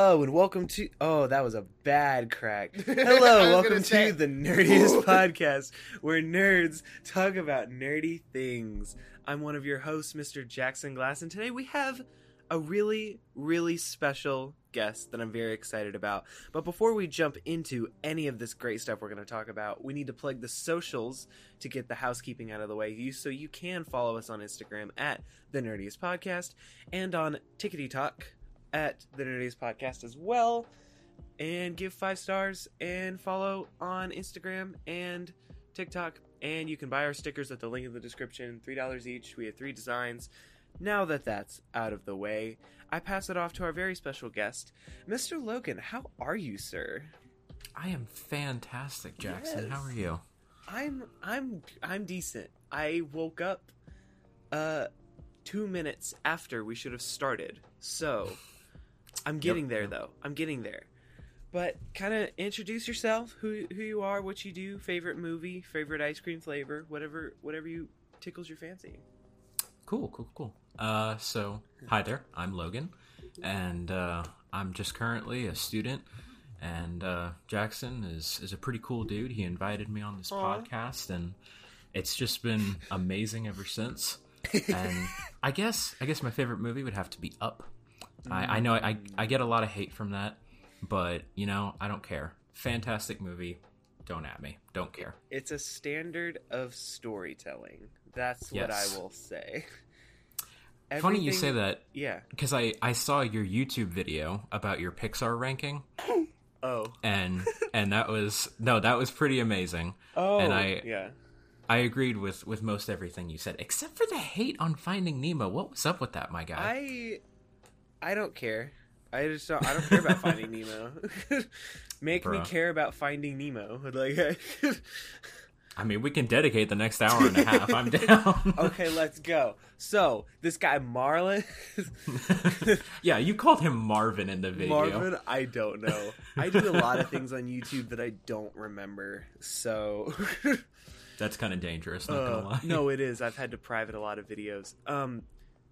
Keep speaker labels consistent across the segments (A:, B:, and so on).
A: Hello and welcome to. Oh, that was a bad crack. Hello, welcome
B: gonna
A: to
B: say-
A: the Nerdiest Podcast, where nerds talk about nerdy things. I'm one of your hosts, Mr. Jackson Glass, and today we have a really, really special guest that I'm very excited about. But before we jump into any of this great stuff we're going to talk about, we need to plug the socials to get the housekeeping out of the way. You so you can follow us on Instagram at the Nerdiest Podcast and on Tickety Talk at the Nerdiest Podcast as well. And give five stars and follow on Instagram and TikTok. And you can buy our stickers at the link in the description. Three dollars each. We have three designs. Now that that's out of the way, I pass it off to our very special guest, Mr. Logan. How are you, sir?
C: I am fantastic, Jackson.
A: Yes.
C: How are you?
A: I'm I'm I'm decent. I woke up uh 2 minutes after we should have started. So, I'm getting there
C: yep.
A: though. I'm getting there. But kind of introduce yourself, who who you are, what you do, favorite movie, favorite ice cream flavor, whatever whatever you tickles your fancy.
C: Cool, cool, cool. Uh, so hi there. I'm Logan, and uh, I'm just currently a student. And uh, Jackson is is a pretty cool dude. He invited me on this
A: Aw.
C: podcast, and it's just been amazing ever since. and I guess I guess my favorite movie would have to be Up. I, I know I, I get a lot of hate from that, but you know I don't care. Fantastic movie. Don't at me. Don't care.
A: It's a standard of storytelling. That's what
C: Yes.
A: I will say.
C: Funny you say that
A: Yeah.
C: because I, I saw your YouTube video about your Pixar ranking,
A: Oh.
C: and and that was no, that was pretty amazing.
A: Oh.
C: And I-
A: yeah.
C: I agreed with with most everything you said, except for the hate on Finding Nemo. What was up with that, my guy?
A: I I don't care. I just don't. I don't care about Finding Nemo. Make me care about Finding Nemo. Like,
C: I mean, we can dedicate the next hour and a half. I'm down.
A: okay, let's go. So this guy Marlin.
C: yeah, you called him Marvin in the video.
A: Marvin, I don't know. I do a lot of things on YouTube that I don't remember. So
C: That's kind of dangerous. Not
A: uh,
C: gonna lie.
A: no, it is. I've had to private a lot of videos. Um,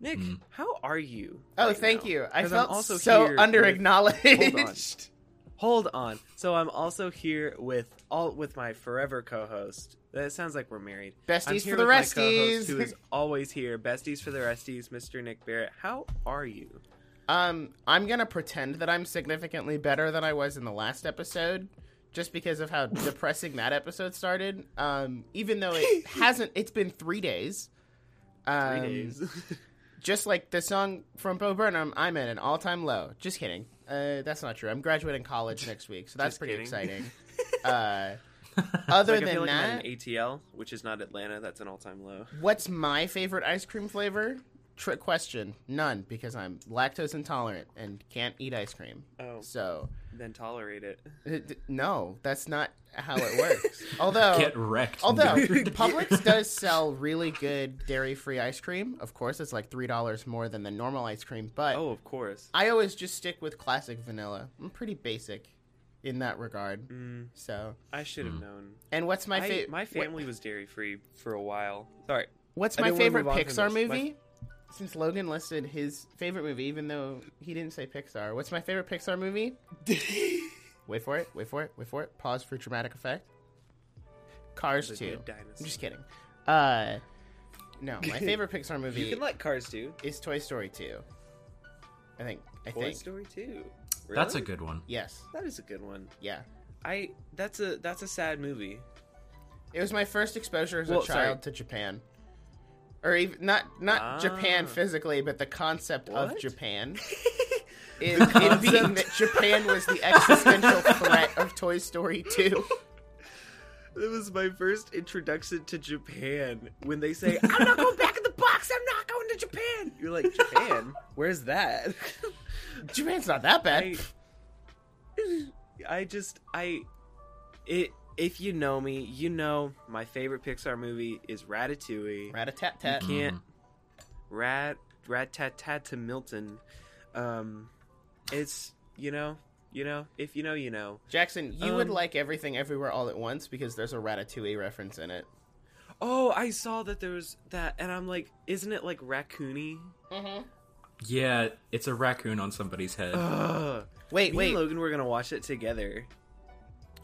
A: Nic,
C: Mm.
A: how are you?
B: Oh,
A: right
B: thank
A: now?
B: you. I
A: 'Cause I'm
B: felt
A: also
B: so
A: here
B: under
A: with-
B: acknowledged.
A: Hold on. So I'm also here with all with my forever co-host. That sounds like we're married.
B: Besties for the
A: with my
B: resties.
A: who is always here. Besties for the resties, Mr. Nic Barrett. How are you?
B: Um, I'm gonna pretend that I'm significantly better than I was in the last episode, just because of how depressing that episode started. Um, even though it hasn't, it's been three days.
A: Three
B: Um,
A: days.
B: Just like the song from Bo Burnham, I'm at an all-time low. Just kidding. Uh, that's not true. I'm graduating college next week, so that's
A: Just
B: pretty
A: kidding.
B: exciting. Uh, other
A: like,
B: than
A: like
B: that,
A: ATL, which is not Atlanta. That's an all-time low.
B: What's my favorite ice cream flavor? Trick question. None, because I'm lactose intolerant and can't eat ice cream.
A: Oh,
B: So,
A: then tolerate it.
B: no, that's not how it works. although,
C: Get wrecked.
B: although
C: dude.
B: Publix does sell really good dairy-free ice cream. Of course, it's like three dollars more than the normal ice cream, but
A: Oh, of course.
B: I always just stick with classic vanilla. I'm pretty basic in that regard.
A: Mm,
B: So,
A: I should have
C: Mm.
A: known.
B: and what's my favorite?
A: my family was dairy-free for a while. Sorry.
B: What's
A: I
B: my favorite
A: move on from
B: Pixar
A: this. My-
B: movie? Since Logan listed his favorite movie, even though he didn't say Pixar, what's my favorite Pixar movie? Wait for it. Wait for it. Wait for it. Pause for dramatic effect. Cars
A: The
B: Two. I'm just kidding. Uh, no, my favorite Pixar
A: You
B: movie
A: can like Cars 2.
B: is Toy Story Two. I think. I
A: Toy
B: think.
A: Story too.
C: That's a good one.
B: Yes.
A: That is a good one.
B: Yeah.
A: I that's a that's a sad movie.
B: It was my first exposure as
A: Well,
B: a
A: sorry.
B: child to Japan. Or even not not
A: Ah.
B: Japan physically, but the concept of Japan. in, in being that Japan was the existential threat of Toy Story 2.
A: That was my first introduction to Japan. When they say, "I'm not going back in the box. I'm not going to Japan." You're like, "Japan? Where's that?"
B: Japan's not that bad.
A: I, I just I it if you know me, you know my favorite Pixar movie is Ratatouille.
B: Rat-a-tat-tat.
C: Mm.
A: Can't rat rat tat tat to Milton. Um, it's you know you know if you know you know.
B: Jackson, you would
A: Um,
B: like everything everywhere all at once because there's a Ratatouille reference in it.
A: Oh, I saw that there was that, and I'm like, isn't it like raccoony?
B: Mm-hmm.
C: Yeah, it's a raccoon on somebody's head.
A: Ugh.
B: Wait,
A: Me
B: wait.
A: and Logan were gonna watch it together.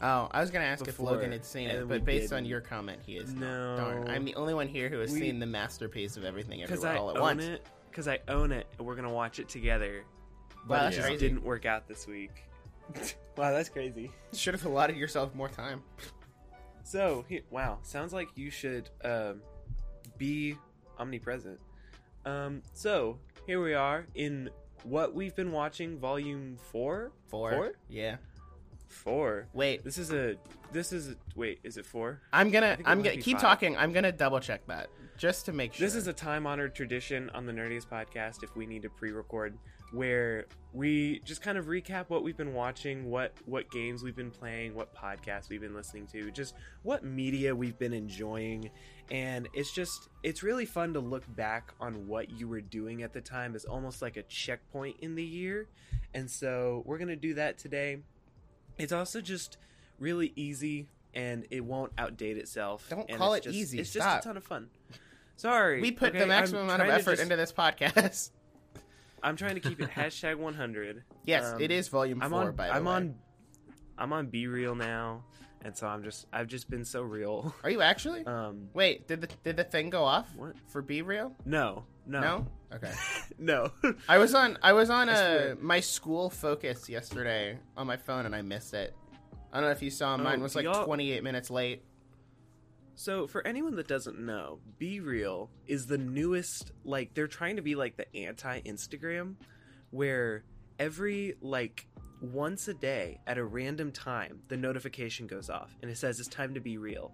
B: Oh, I was gonna ask if Logan had seen it, but based on
A: didn't.
B: your comment, he is. not.
A: No.
B: Darn, I'm the only one here who has
A: We-
B: seen the masterpiece of everything everywhere
A: I
B: all at
A: own
B: once.
A: it. Because I own it, and we're gonna watch it together. But
B: Wow,
A: it
B: that's
A: just
B: crazy.
A: didn't work out this week. wow, that's crazy.
B: Should have allotted yourself more time.
A: So, he, wow, sounds like you should um, be omnipresent. Um, so here we are in what we've been watching, volume four.
B: Four.
A: Four?
B: Yeah.
A: Four.
B: Wait,
A: This is a. This is a. Wait, is it four?
B: I'm gonna. I'm gonna keep
A: five.
B: talking. I'm gonna double check that just to make sure.
A: This is a time honored tradition on the Nerdiest podcast if we need to pre record where we just kind of recap what we've been watching, what what games we've been playing, what podcasts we've been listening to, just what media we've been enjoying. And it's just it's really fun to look back on what you were doing at the time as almost like a checkpoint in the year. And so we're gonna do that today. It's also just really easy and it won't outdate itself.
B: Don't
A: and
B: call it
A: just-
B: easy.
A: It's just a ton of fun. Sorry.
B: we put
A: okay?
B: the maximum
A: I'm
B: amount of effort
A: just-
B: into this podcast.
A: I'm trying to keep it hashtag 100.
B: yes,
A: Um,
B: it is volume
A: I'm
B: four.
A: on.
B: by the
A: I'm
B: way,
A: on. I'm on BeReal now, and so I'm just. I've just been so real.
B: Are you actually?
A: Um.
B: Wait, did the did the thing go off
A: What?
B: for BeReal?
A: No. No.
B: No. Okay.
A: No.
B: I was on I was on uh, my school focus yesterday on my phone and I missed it. I don't know if you saw mine
A: Oh,
B: was like
A: y'all-
B: 28 minutes late.
A: so for anyone that doesn't know, BeReal is the newest. Like they're trying to be like the anti Instagram, where every like once a day at a random time the notification goes off and it says it's time to be real,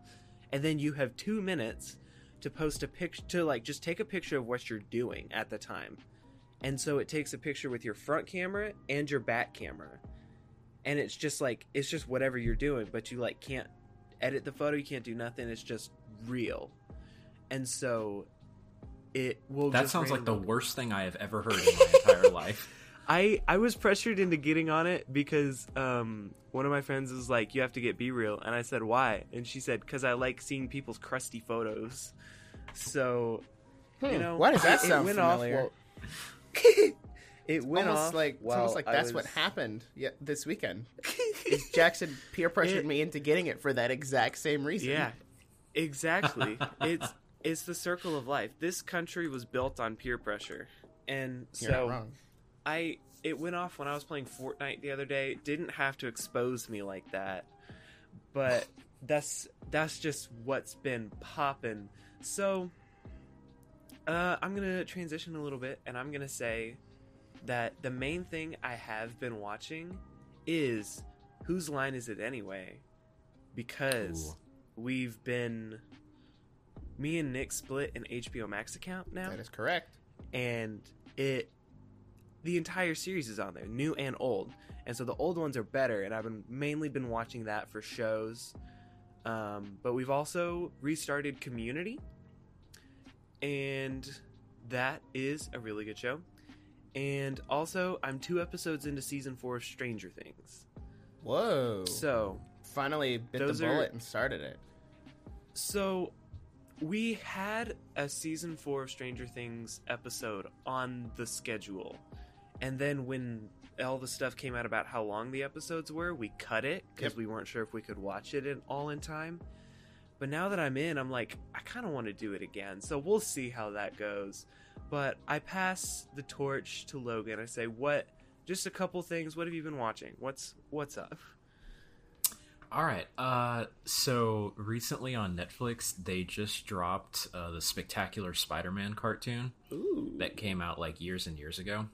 A: and then you have two minutes to post a picture to like just take a picture of what you're doing at the time. And so it takes a picture with your front camera and your back camera. And it's just like it's just whatever you're doing, but you like can't edit the photo, you can't do nothing, it's just real. And so it will
C: that sounds like the worst thing I have ever heard in my entire life.
A: I I was pressured into getting on it because um one of my friends was like, "You have to get be real," and I said, "Why?" And she said, "Cause I like seeing people's crusty photos." So you
B: Hmm,
A: know,
B: why does that
A: it- it
B: sound
A: went
B: familiar?
A: Off, well, it went
B: almost
A: off
B: like it's almost like
A: I
B: that's what happened yeah, this weekend. Is Jackson peer pressured
A: It-
B: me into getting it for that exact same reason.
A: Yeah, exactly. it's it's the circle of life. This country was built on peer pressure, and
B: You're
A: so
B: not wrong.
A: I it went off when I was playing Fortnite the other day. It didn't have to expose me like that, but that's that's just what's been popping. So uh, I'm gonna transition a little bit, and I'm gonna say that the main thing I have been watching is whose line is it anyway? Because
C: Ooh.
A: we've been me and Nic split an HBO Max account now
B: That is correct.
A: and it the entire series is on there new and old and so the old ones are better and i've been mainly been watching that for shows um, but we've also restarted community and that is a really good show and also i'm two episodes into season four of stranger things
B: Whoa.
A: so
B: finally bit the
A: are-
B: bullet and started it.
A: So we had a season four of Stranger Things episode on the schedule. And then when all the stuff came out about how long the episodes were, we cut it because
B: Yep.
A: we weren't sure if we could watch it in, all in time. But now that I'm in, I'm like, I kind of want to do it again. So we'll see how that goes. But I pass the torch to Logan. I say, "What? Just a couple things. What have you been watching? What's what's up?"
C: All right. Uh, so recently on Netflix, they just dropped uh, the Spectacular Spider-Man cartoon
A: Ooh,
C: that came out like years and years ago.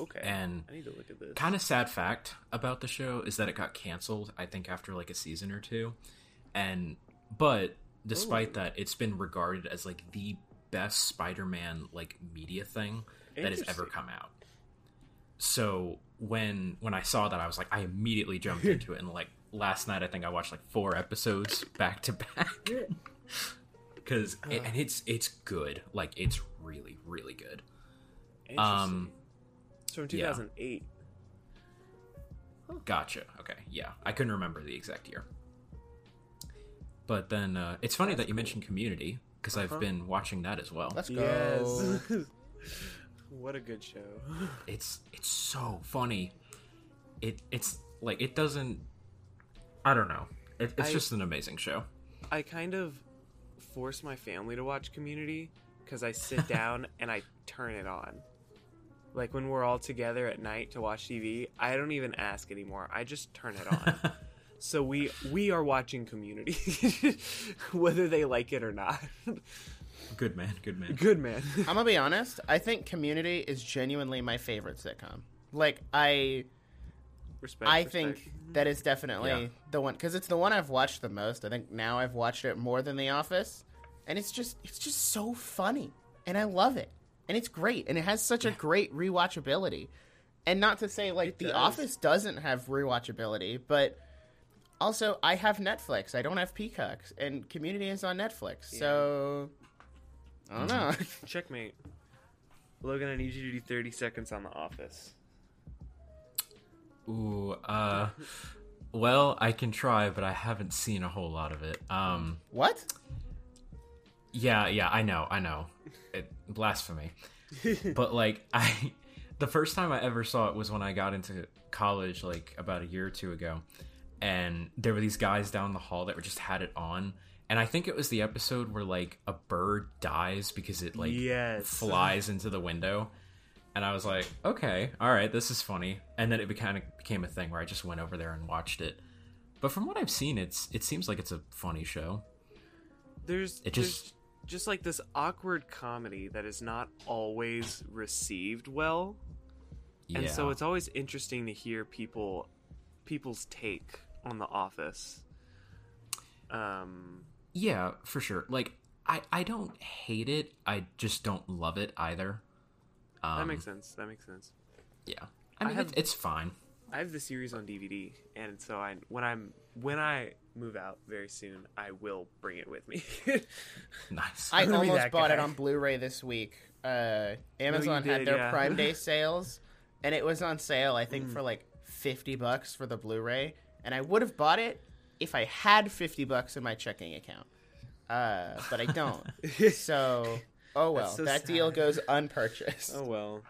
A: Okay.
C: And
A: I need to look at this.
C: kind of sad fact about the show is that it got canceled. I think after like a season or two, and but despite
A: Ooh.
C: that, it's been regarded as like the best Spider-Man like media thing that has ever come out. So when when I saw that, I was like, I immediately jumped into it, and like last night, I think I watched like four episodes back to back. Because and it's it's good, like it's really really good. Um,
A: It's from
C: yeah.
A: 2008.
C: Gotcha. Okay. Yeah. I couldn't remember the exact year. But then uh, it's funny that you mentioned Community because
A: Uh-huh.
C: I've been watching that as well.
B: Let's go.
A: Yes. what a good show.
C: It's it's so funny. It it's like it doesn't. I don't know. It, it's
A: I-
C: just an amazing show.
A: I kind of force my family to watch Community because I sit down and I turn it on. Like when we're all together at night to watch TV, I don't even ask anymore. I just turn it on. so we we are watching Community, whether they like it or not.
C: Good man. Good man.
A: Good man.
B: I'm gonna be honest. I think Community is genuinely my favorite sitcom. Like I,
A: respect.
B: I
A: respect.
B: think that is definitely
C: Yeah.
B: the one because it's the one I've watched the most. I think now I've watched it more than The Office, and it's just it's just so funny, and I love it, and it's great, and it has such a great rewatchability. And not to say like
A: It
B: The
A: does.
B: Office doesn't have rewatchability, but also I have Netflix. I don't have Peacocks, and Community is on Netflix, so I don't know.
A: checkmate. Logan, I need you to do 30 seconds on The Office.
C: Ooh. Uh. Well, I can try, but I haven't seen a whole lot of it. Um.
B: what?
C: Yeah, yeah, I know, I know. It, blasphemy. but like I the first time I ever saw it was when I got into college like about a year or two ago. And there were these guys down the hall that were just had it on. And I think it was the episode where like a bird dies because it like
A: Yes.
C: flies into the window. And I was like, okay, all right, this is funny. And then it kind of became a thing where I just went over there and watched it. But from what I've seen, it's it seems like it's a funny show.
A: there's
C: It
A: there's
C: just-
A: just like this awkward comedy that is not always received well
C: Yeah.
A: and so it's always interesting to hear people people's take on the office um
C: Yeah, for sure. Like I I don't hate it. I just don't love it either. Um,
A: that makes sense that makes sense
C: Yeah. I mean,
A: have-
C: it- it's fine.
A: i have the series on dvd and so i when i'm when i move out very soon i will bring it with me
C: Nice.
B: I
A: I'm gonna be
B: almost
A: that
B: bought it on Blu-ray this week. Uh, Amazon had
A: did,
B: their
A: yeah.
B: Prime Day sales, and it was on sale. I
A: Mm.
B: think for like fifty bucks for the Blu-ray, and I would have bought it if I had fifty bucks in my checking account. Uh, but I don't. so, oh well,
A: so
B: that deal goes unpurchased.
A: Oh well.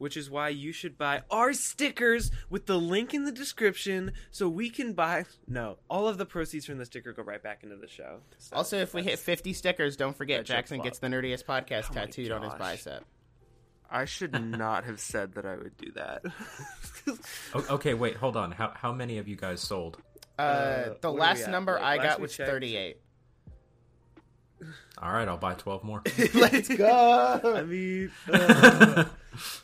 A: Which is why you should buy our stickers with the link in the description so we can buy. No, all of the proceeds from the sticker go right back into the show. So
B: Also, if we hit fifty stickers, don't forget Jackson gets the nerdiest podcast
A: Oh
B: tattooed on his bicep.
A: I should not have said that I would do that.
C: Okay, wait, hold on. How how many of you guys sold?
B: Uh,
A: Uh,
B: the
A: what are we
B: last number
A: Like,
B: I
A: last
B: got was
A: checked-
B: thirty-eight.
C: All right, I'll buy 12 more.
B: Let's go.
A: I mean, uh,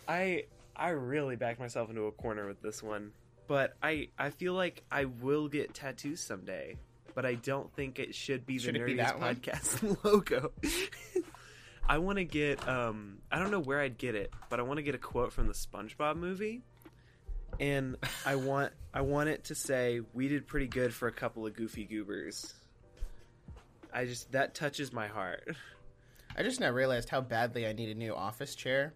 A: I I really backed myself into a corner with this one, but I I feel like I will get tattoos someday, but I don't think it should be the
B: Should it be
A: nerdiest
B: that one?
A: podcast logo. I want to get um I don't know where I'd get it, but I want to get a quote from the SpongeBob movie. And I want I want it to say we did pretty good for a couple of goofy goobers. I just that touches my heart.
B: I just now realized how badly I need a new office chair.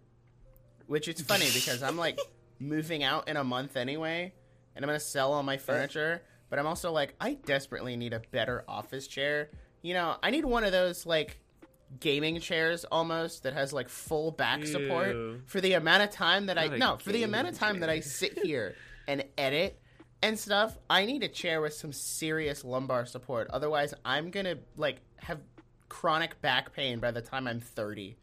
B: Which it's funny because I'm like moving out in a month anyway, and I'm gonna sell all my furniture. But I'm also like, I desperately need a better office chair. You know, I need one of those like gaming chairs almost that has like full back support
A: Ew.
B: for the amount of time that I
A: Not a
B: no for the amount of time that I sit here and edit and stuff. I need a chair with some serious lumbar support. Otherwise, I'm gonna like have chronic back pain by the time I'm 30.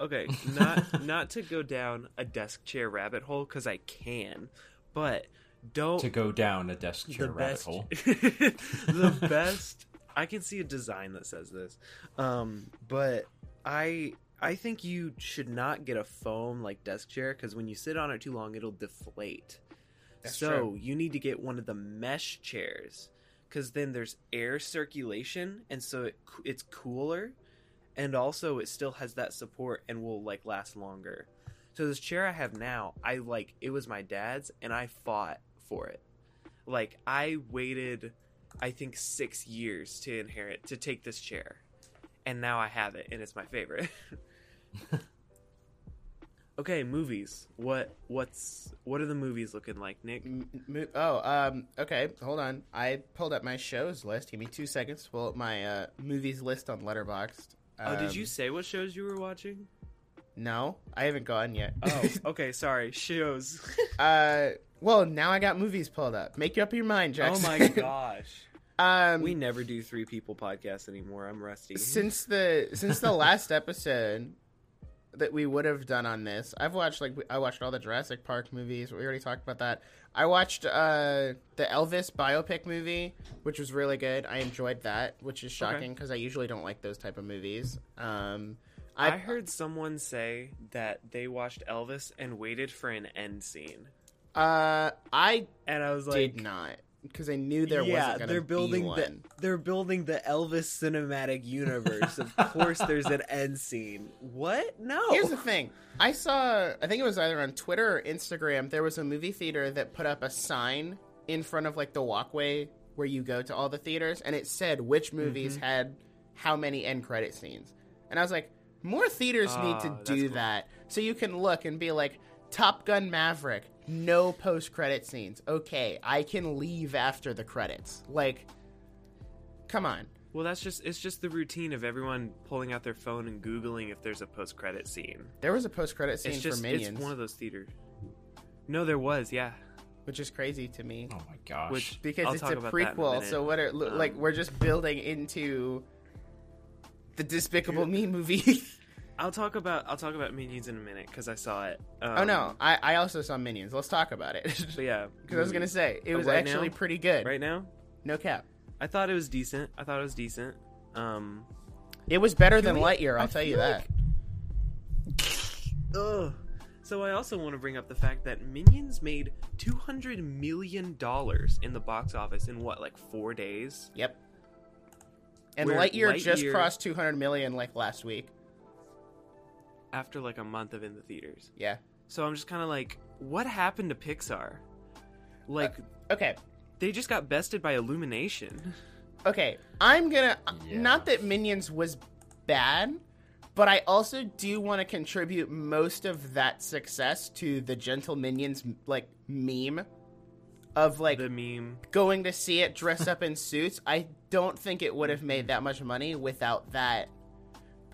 A: Okay, not not to go down a desk chair rabbit hole because I can, but don't
C: to go down a desk chair
A: the
C: rabbit
A: best
C: hole.
A: the best. I can see a design that says this, um, but I I think you should not get a foam like desk chair because when you sit on it too long, it'll deflate.
B: That's
A: so
B: true.
A: you need to get one of the mesh chairs because then there's air circulation, and so it it's cooler, and also it still has that support and will like last longer. So this chair I have now, I like it was my dad's, and I fought for it. Like I waited, I think six years to inherit to take this chair, and now I have it, and it's my favorite. okay, movies. What what's what are the movies looking like,
B: Nic? Oh, um, okay, hold on. I pulled up my shows list. Give me two seconds to pull up my uh, movies list on Letterboxd.
A: Oh, did
B: Um,
A: you say what shows you were watching?
B: No, I haven't gone yet.
A: Oh, okay. Sorry. Shows.
B: uh, well, now I got movies pulled up. Make up your mind,
A: Jack.
B: oh
A: my gosh.
B: um,
A: We never do three people podcasts anymore. I'm rusty.
B: since the since the last episode that we would have done on this, I've watched like I watched all the Jurassic Park movies. We already talked about that. I watched uh the Elvis biopic movie, which was really good. I enjoyed that, which is shocking because I usually don't like those type of movies. Um,
A: I
B: I,
A: heard someone say that they watched Elvis and waited for an end scene,
B: uh I
A: and I was like,
B: did not because I knew there
A: yeah,
B: wasn't gonna
A: they're building
B: be
A: the they're building the Elvis cinematic universe. of course, there's an end scene. What? No.
B: Here's the thing. I saw, I think it was either on Twitter or Instagram, there was a movie theater that put up a sign in front of like the walkway where you go to all the theaters, and it said which movies
A: Mm-hmm.
B: had how many end credit scenes. And I was like, more theaters need to
A: Oh,
B: do
A: cool.
B: that so you can look and be like, Top Gun Maverick, no post credit scenes. Okay, I can leave after the credits. Like, come on.
A: Well, that's just it's just the routine of everyone pulling out their phone and googling if there's a post credit scene.
B: There was a post credit scene
A: It's just
B: for Minions,
A: it's one of those theaters. No, there was, yeah.
B: which is crazy to me.
C: Oh my gosh.
A: Which
B: because
A: I'll
B: it's
A: talk
B: a
A: about that a
B: prequel. so what? It, lo-
A: Um,
B: like we're just building into the Despicable Me movie.
A: I'll talk about I'll talk about Minions in a minute because I saw it. Um,
B: oh no, I, I also saw Minions. Let's talk about it
A: yeah, because
B: I was gonna say it
A: Oh,
B: was
A: right
B: actually
A: now?
B: pretty good.
A: right now,
B: No cap.
A: I thought it was decent. I thought it was decent. Um,
B: It was better than
A: we-
B: Lightyear. I'll
A: I
B: tell you that.
A: ugh. So I also want to bring up the fact that Minions made two hundred million dollars in the box office in what, like four days?
B: Yep. And Lightyear, just crossed 200 million like last week.
A: After like a month of in the theaters.
B: Yeah.
A: So I'm just kind of like, what happened to Pixar? Like, uh,
B: Okay.
A: they just got bested by Illumination.
B: Okay. I'm gonna.
C: Yeah.
B: Not that Minions was bad, but I also do want to contribute most of that success to the Gentle Minions like meme of like
A: the meme.
B: going to see it dressed up in suits. I don't think it would have made that much money without that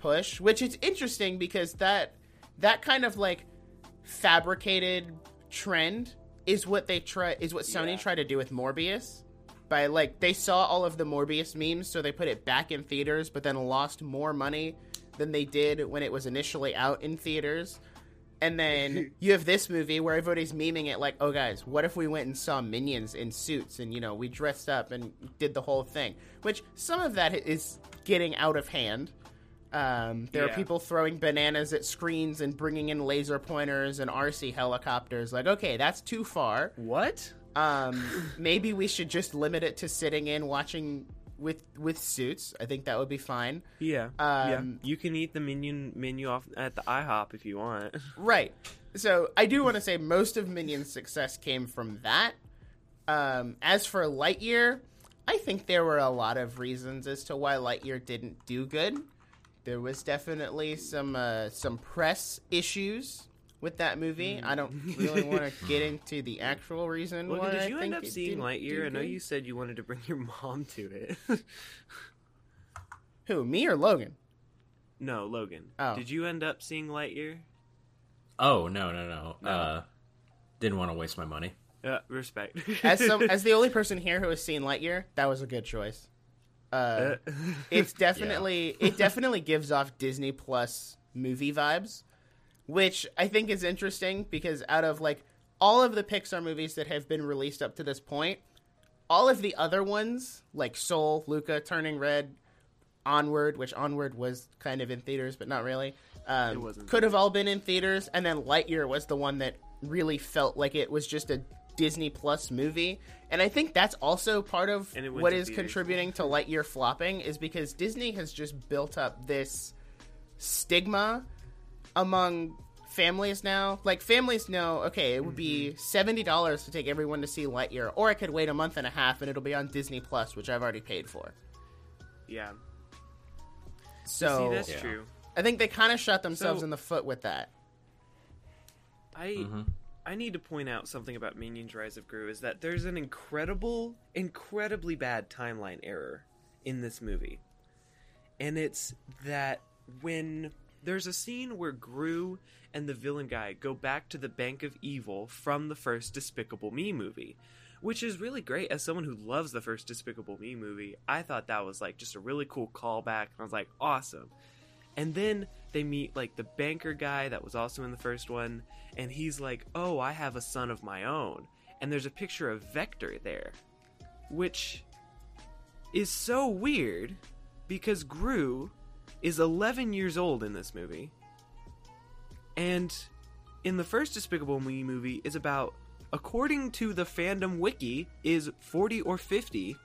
B: push, which is interesting because that that kind of like fabricated trend is what they try is what Sony
A: Yeah.
B: tried to do with Morbius. By like they saw all of the Morbius memes, so they put it back in theaters, but then lost more money than they did when it was initially out in theaters. And then you have this movie where everybody's memeing it like, oh guys, what if we went and saw minions in suits and you know we dressed up and did the whole thing? Which some of that is getting out of hand. Um, there are people throwing bananas at screens and bringing in laser pointers and RC helicopters. Like, okay, that's too far.
A: What?
B: Um, maybe we should just limit it to sitting in watching with with suits. I think that would be fine.
A: Yeah. yeah.
B: Um,
A: You can eat the minion menu off at the IHOP if you want.
B: Right. So I do want to say most of Minion's success came from that. Um, as for Lightyear, I think there were a lot of reasons as to why Lightyear didn't do good. There was definitely some uh, some press issues with that movie. I don't really want to get into the actual reason
A: Logan,
B: why.
A: did
B: I
A: you
B: think
A: end up seeing Lightyear? I know you said you wanted to bring your mom to it.
B: Who, me or Logan?
A: no, Logan.
B: Oh.
A: Did you end up seeing Lightyear?
C: oh no no no.
A: No.
C: Uh, didn't want to waste my money.
A: Uh, respect.
B: As some, as the only person here who has seen Lightyear, that was a good choice. Uh,
A: Uh,
B: it's definitely it definitely gives off Disney Plus movie vibes, which I think is interesting because out of like all of the Pixar movies that have been released up to this point, all of the other ones like Soul, Luca, Turning Red, Onward, which Onward was kind of in theaters but not really, um, could have all been in theaters, and then Lightyear was the one that really felt like it was just a Disney Plus movie, and I think that's also part of
A: And it went
B: what
A: to
B: is
A: theaters.
B: contributing to Lightyear flopping is because Disney has just built up this stigma among families now. Like families know, okay, it would be
A: Mm-hmm.
B: seventy dollars to take everyone to see Lightyear, or I could wait a month and a half and it'll be on Disney Plus, which I've already paid for.
A: yeah.
B: So
A: See, that's
C: Yeah.
A: true.
B: I think they kind of shot themselves
A: So-
B: in the foot with that.
A: I
C: Mm-hmm.
A: I need to point out something about Minions Rise of Gru is that there's an incredible, incredibly bad timeline error in this movie. And it's that when there's a scene where Gru and the villain guy go back to the Bank of Evil from the first Despicable Me movie, which is really great. As someone who loves the first Despicable Me movie, I thought that was like just a really cool callback, and I was like, awesome. And then they meet like the banker guy that was also in the first one, and he's like, oh, I have a son of my own. And there's a picture of Vector there, which is so weird because Gru is 11 years old in this movie. And in the first Despicable Me movie is about according to the fandom wiki is 40 or 50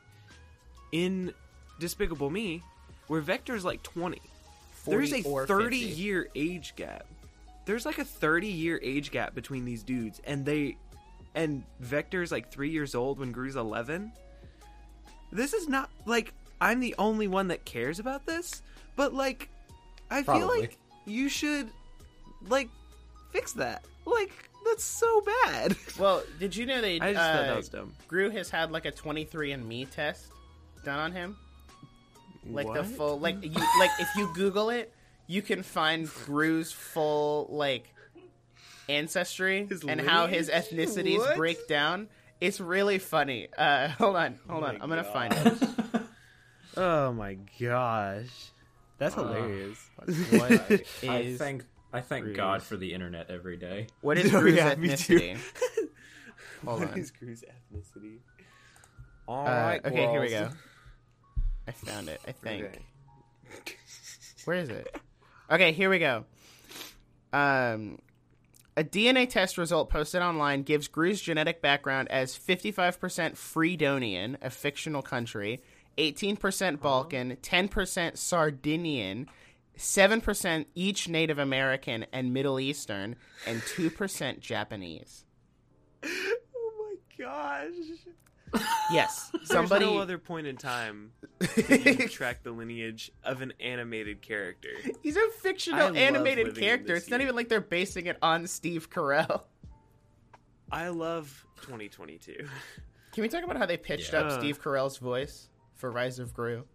A: in Despicable Me where Vector's like 20. There's a 30
B: 50.
A: year age gap. There's like a 30 year age gap between these dudes and they and Vector's like 3 years old when Gru's 11. This is not like I'm the only one that cares about this, but like I feel like you should like fix that. Like that's so bad.
B: Well, did you know they
A: I just thought
B: uh,
A: that was dumb.
B: Gru has had like a 23andMe test done on him? Like the full like you like if you Google it, you can find Gru's full like ancestry
A: His
B: and how his ethnicities
A: What?
B: break down. It's really funny. Uh, hold on, hold on. I'm gonna
A: God.
B: find it.
A: Oh my gosh. That's
C: Uh,
A: hilarious.
B: What
C: I
B: is
C: thank I thank
B: Gru's-
C: God for the internet every day.
B: what is
A: Oh,
B: Gru's
A: yeah,
B: ethnicity? Hold
A: What
B: on.
A: is Gru's ethnicity? All
B: Uh,
A: right,
B: okay, here we go. I found it. I think.
A: Okay.
B: Where is it? Okay, here we go. Um, a DNA test result posted online gives Gru's genetic background as 55% Freedonian, a fictional country, 18% Balkan, 10% Sardinian, 7% each Native American and Middle Eastern, and 2% Japanese.
A: Oh my gosh.
B: Yes,
A: There's
B: somebody.
A: no other point in time you track the lineage of an animated character.
B: He's a fictional
A: love
B: animated character. It's not even like they're basing it on Steve Carell.
A: I love 2022.
B: Can we talk about how they pitched
C: Yeah.
B: up. Steve Carell's voice for Rise of Gru?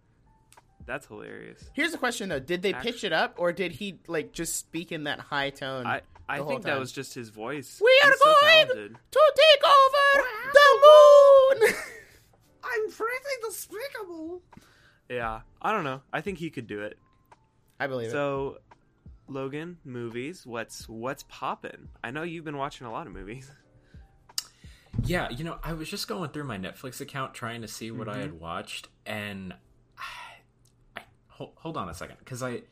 A: That's hilarious.
B: Here's the question though: Did they
A: Actu-
B: pitch it up, or did he like just speak in that high tone?
A: I I think that was just his voice.
B: We are
A: He's so
B: going
A: talented.
B: to take over the moon.
A: I'm pretty despicable. Yeah, I don't know. I think he could do it.
B: I believe it.
A: So, Logan, movies. What's what's poppin'? I know you've been watching a lot of movies.
C: Yeah, you know, I was just going through my Netflix account trying to see what I
A: Mm-hmm.
C: had watched, and I, I hold, hold on a second because I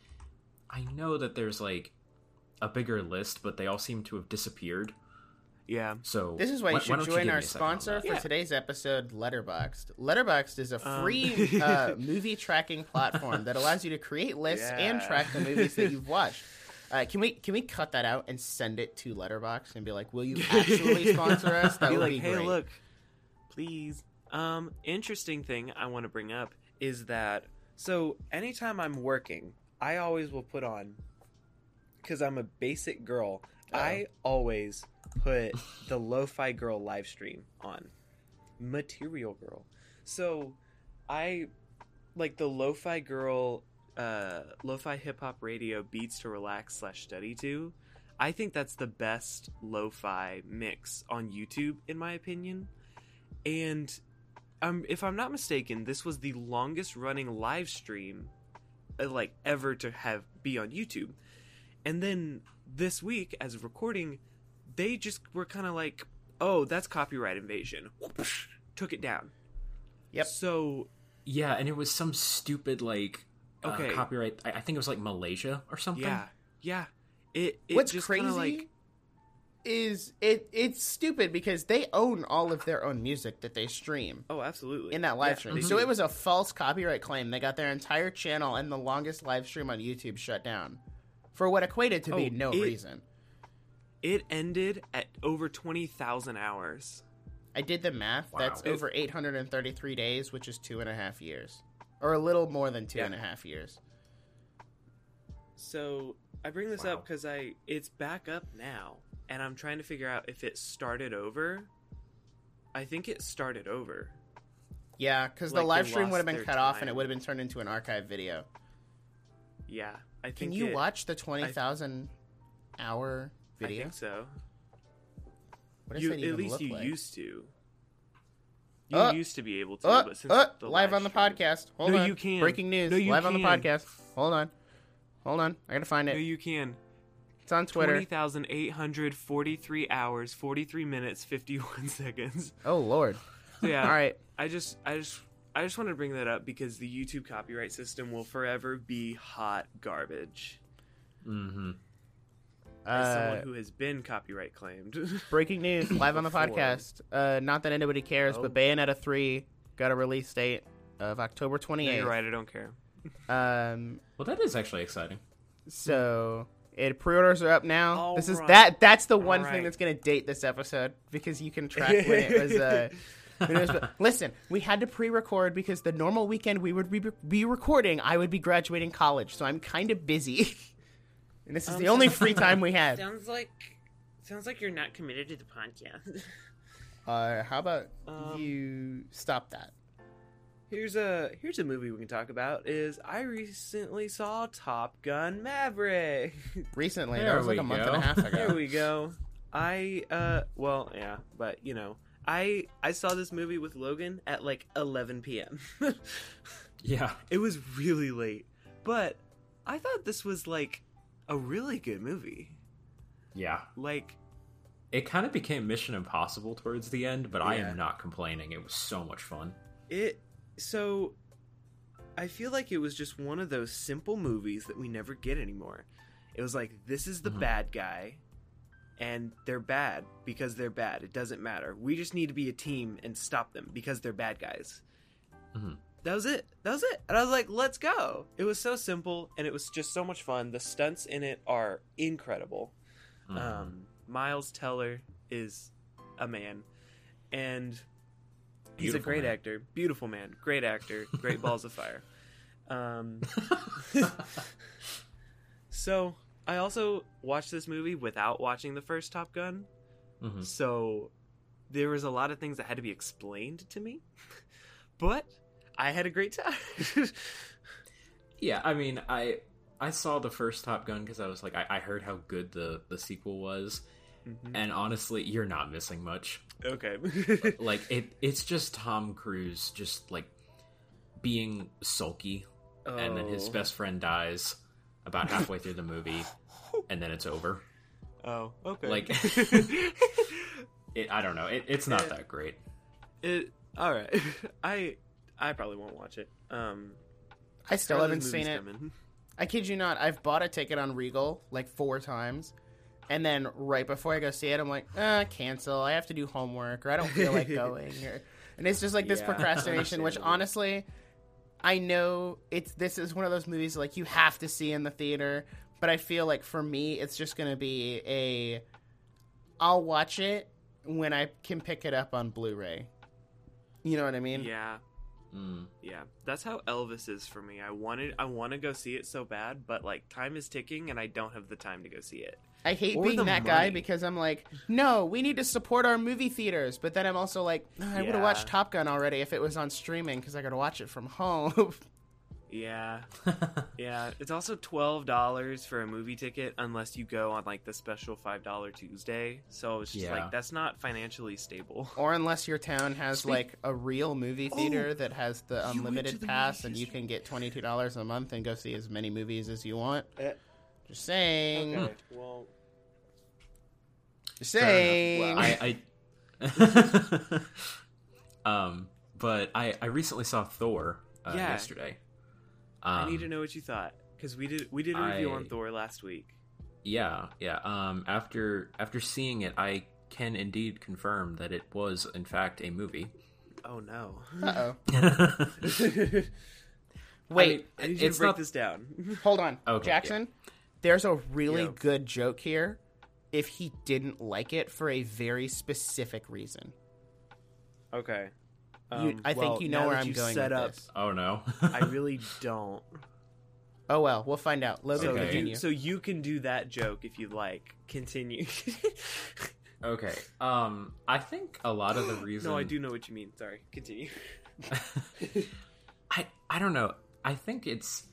C: I know that there's like a bigger list, but they all seem to have disappeared.
A: Yeah.
C: So
B: This is why you
C: why- why
B: should
C: don't
B: join
C: give
B: our
C: me a second on
B: sponsor for
A: Yeah.
B: today's episode, Letterboxd. Letterboxd is a
A: Um.
B: free uh, movie tracking platform that allows you to create lists and track the movies that you've watched. Uh, can we can we cut that out and send it to Letterboxd and be like, "Will you actually sponsor us?" That
A: be
B: would
A: like,
B: be
A: hey,
B: great.
A: look, please. Um, interesting thing I want to bring up is that so anytime I'm working, I always will put on because I'm a basic girl. I always put the Lo-Fi Girl live stream on Material Girl. So I like the Lo-Fi Girl, uh, Lo-Fi Hip Hop Radio beats to relax slash study to. I think that's the best lo-fi mix on YouTube, in my opinion. And um, if I'm not mistaken, this was the longest running live stream, uh, like ever to have be on YouTube. And then this week, as of recording, they just were kind of like, "Oh, that's copyright invasion." Took it down.
B: Yep.
A: So
C: Yeah, and it was some stupid like uh,
A: Okay.
C: copyright. I, I think it was like Malaysia or something.
A: yeah, yeah. It, it
B: What's
A: just
B: crazy
A: like
B: is it it's stupid because they own all of their own music that they stream
A: oh, absolutely
B: in that live
A: Yeah,
B: stream.
A: they
B: So it was a false copyright claim. They got their entire channel and the longest live stream on YouTube shut down for what equated to be
A: Oh,
B: no
A: it-
B: reason.
A: It ended at over twenty thousand hours.
B: I did the math.
C: Wow.
B: That's
A: It-
B: over 833 days, which is two and a half years, or a little more than two
A: Yeah.
B: and a half years.
A: So I bring this
C: Wow.
A: up because I it's back up now, and I'm trying to figure out if it started over. I think it started over.
B: Yeah, because the
A: Like, they
B: live stream would have been
A: their
B: cut off and it would have been turned into an archive video.
A: Yeah, I think
B: Can you
A: it-
B: watch the twenty thousand hour
A: I
B: video?
A: think so.
B: What
A: You, at least you
B: like?
A: used to. You
B: Uh,
A: used to be able to,
B: Uh,
A: but since
B: uh,
A: the
B: live on the
A: stream-
B: podcast. Hold
A: No,
B: on.
A: you can.
B: Breaking news.
A: No, you
B: live on the podcast. Hold on. Hold on. I gotta find it.
A: No, you can.
B: It's on Twitter.
A: Twenty thousand eight hundred forty-three hours, forty-three minutes, fifty-one seconds.
B: Oh Lord.
A: So yeah,
B: All right.
A: I just, I just, I just want to bring that up because the YouTube copyright system will forever be hot garbage.
C: Mm-hmm.
A: As
B: Uh,
A: someone who has been copyright claimed.
B: breaking news. Live on the podcast. Uh, not that anybody cares,
A: Oh.
B: but Bayonetta three got a release date of October
A: No,
B: twenty
A: you're right. I don't care.
B: Um.
C: Well, that is actually exciting.
B: So it pre-orders are up now.
A: All
B: this is
A: right.
B: that. That's the one
A: All
B: thing that's gonna date this episode because you can track when it was. Uh, when it was listen, we had to pre-record because the normal weekend we would be, be recording, I would be graduating college, so I'm kind of busy. and this is
A: Um,
B: the only free time we had.
A: Sounds like, sounds like you're not committed to the podcast.
B: Uh, how about
A: Um,
B: you stop that?
A: Here's a here's a movie we can talk about. Is I recently saw Top Gun Maverick.
B: Recently,
C: There
B: that was like
C: we
B: a month
C: go.
B: and a half ago.
A: there we go. I uh well yeah, but you know I I saw this movie with Logan at like 11 p.m.
C: Yeah.
A: it was really late, but I thought this was like a really good movie.
C: Yeah.
A: Like
C: It kind of became Mission Impossible towards the end, but I am not complaining. It was so much fun.
A: it so I feel like it was just one of those simple movies that we never get anymore. It was like this is the
C: Mhm.
A: bad guy and they're bad because they're bad. It doesn't matter. We just need to be a team and stop them because they're bad guys.
C: Mhm.
A: That was it. That was it. And I was like, let's go. It was so simple and it was just so much fun. The stunts in it are incredible.
C: Mhm.
A: Um, Miles Teller is a man, and he's a great
C: man.
A: actor. Beautiful man, great actor, great balls of fire. Um, so I also watched this movie without watching the first Top Gun.
C: Mhm.
A: So there was a lot of things that had to be explained to me, but I had a great time.
C: Yeah, I mean, I I saw the first Top Gun because I was like, I, I heard how good the the sequel was,
A: Mhm.
C: and honestly, you're not missing much.
A: Okay.
C: Like it, it's just Tom Cruise just like being sulky, and then his
A: Oh.
C: best friend dies about halfway through the movie, and then it's over.
A: Oh, okay.
C: Like- It, I don't know. It, it's not
A: Yeah.
C: that great.
A: It all right. I I probably won't watch it. Um,
B: I still haven't seen it.
A: coming.
B: I kid you not. I've bought a ticket on Regal like four times, and then right before I go see it, I'm like, uh, cancel. I have to do homework, or I don't feel like going, or, and it's just like this
A: Yeah,
B: procrastination. Which
A: understandable.
B: honestly, I know it's this is one of those movies like you have to see in the theater, but I feel like for me, it's just gonna be a, I'll watch it when I can pick it up on Blu-ray. You know what I mean?
A: Yeah,
C: Mm.
A: yeah. That's how Elvis is for me. I wanted, I want to go see it so bad, but like time is ticking, and I don't have the time to go see it.
B: I hate being
A: the
B: that guy because I'm like, no, we need to support our movie theaters. But then I'm also like, "Ugh, I would have watched Top Gun already if it was on streaming because I got to watch it from home.
A: Yeah, yeah. It's also twelve dollars for a movie ticket unless you go on like the special five dollar Tuesday. So it's just
C: Yeah.
A: like that's not financially stable.
B: or unless your town has
A: Speak-
B: like a real movie theater
A: Oh,
B: that has the
A: you went to
B: unlimited
A: the
B: pass
A: movie
B: and you can get $22 a month and go see as many movies as you want.
A: Eh.
B: Just saying.
A: Okay, well,
B: Just
C: Fair.
A: Wow.
C: I, I um, but I I recently saw Thor uh,
A: Yeah.
C: yesterday. Um,
A: I need to know what you thought because we did we did a review
C: I-
A: on Thor last week.
C: Yeah, yeah. Um, after after seeing it, I can indeed confirm that it was in fact a movie.
A: Oh no!
B: Uh-oh.
C: I
B: Wait,
C: mean,
A: I need you
C: it's
A: to break
C: not
A: this down.
B: hold on.
C: Okay,
B: Jackson, there's a really
A: Yo.
B: good joke here if he didn't like it for a very specific reason.
A: okay.
B: You-
A: Um,
B: I think you know
A: now
B: where I'm
A: you've
B: going
A: Set
B: with
A: up.
B: this.
C: Oh no.
A: I really don't.
B: Oh well, we'll find out. Logan,
A: So
C: Okay.
B: continue.
A: you, so you can do that joke if you like. Continue.
C: okay. Um, I think a lot of the reason.
A: no, I do know what you mean. Sorry. Continue.
C: I I don't know. I think it's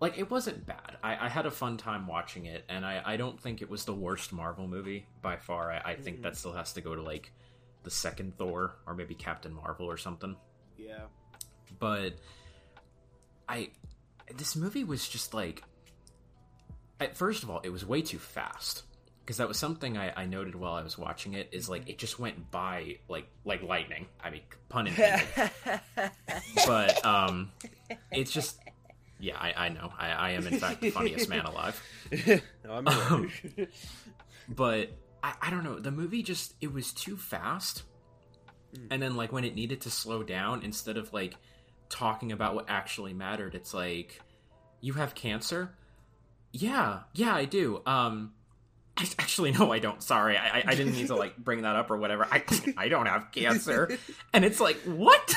C: like it wasn't bad. I, I had a fun time watching it, and I, I don't think it was the worst Marvel movie by far. I, I think that still has to go to like the second Thor or maybe Captain Marvel or something.
A: Yeah.
C: But I this movie was just like at first of all, it was way too fast because that was something I, I noted while I was watching it. Is like it just went by like like lightning. I mean, pun intended. but um, it's just yeah. I, I know. I, I am in fact the funniest man alive.
A: no, I'm aware.
C: But I, I don't know. The movie just it was too fast. And then like when it needed to slow down, instead of like talking about what actually mattered, it's like you have cancer. Yeah, yeah, I do. Um, I, actually, no, I don't. Sorry, I, I- I didn't mean to like bring that up or whatever. I, I don't have cancer, and it's like what?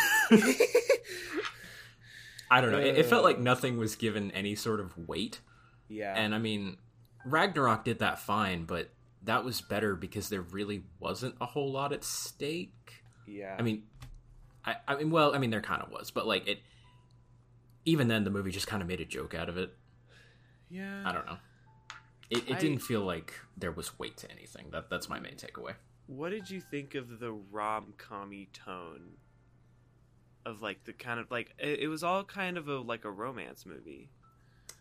C: I don't know. It, it felt like nothing was given any sort of weight,
A: yeah.
C: and I mean, Ragnarok did that fine, but that was better because there really wasn't a whole lot at stake.
A: yeah.
C: I mean, I, I mean, well, I mean, there kind of was, but like it. Even then, the movie just kind of made a joke out of it.
A: yeah.
C: I don't know. It, it
A: I-
C: didn't feel like there was weight to anything. That that's my main takeaway.
A: What did you think of the rom commy tone? Of like the kind of like it, it was all kind of a like a romance movie.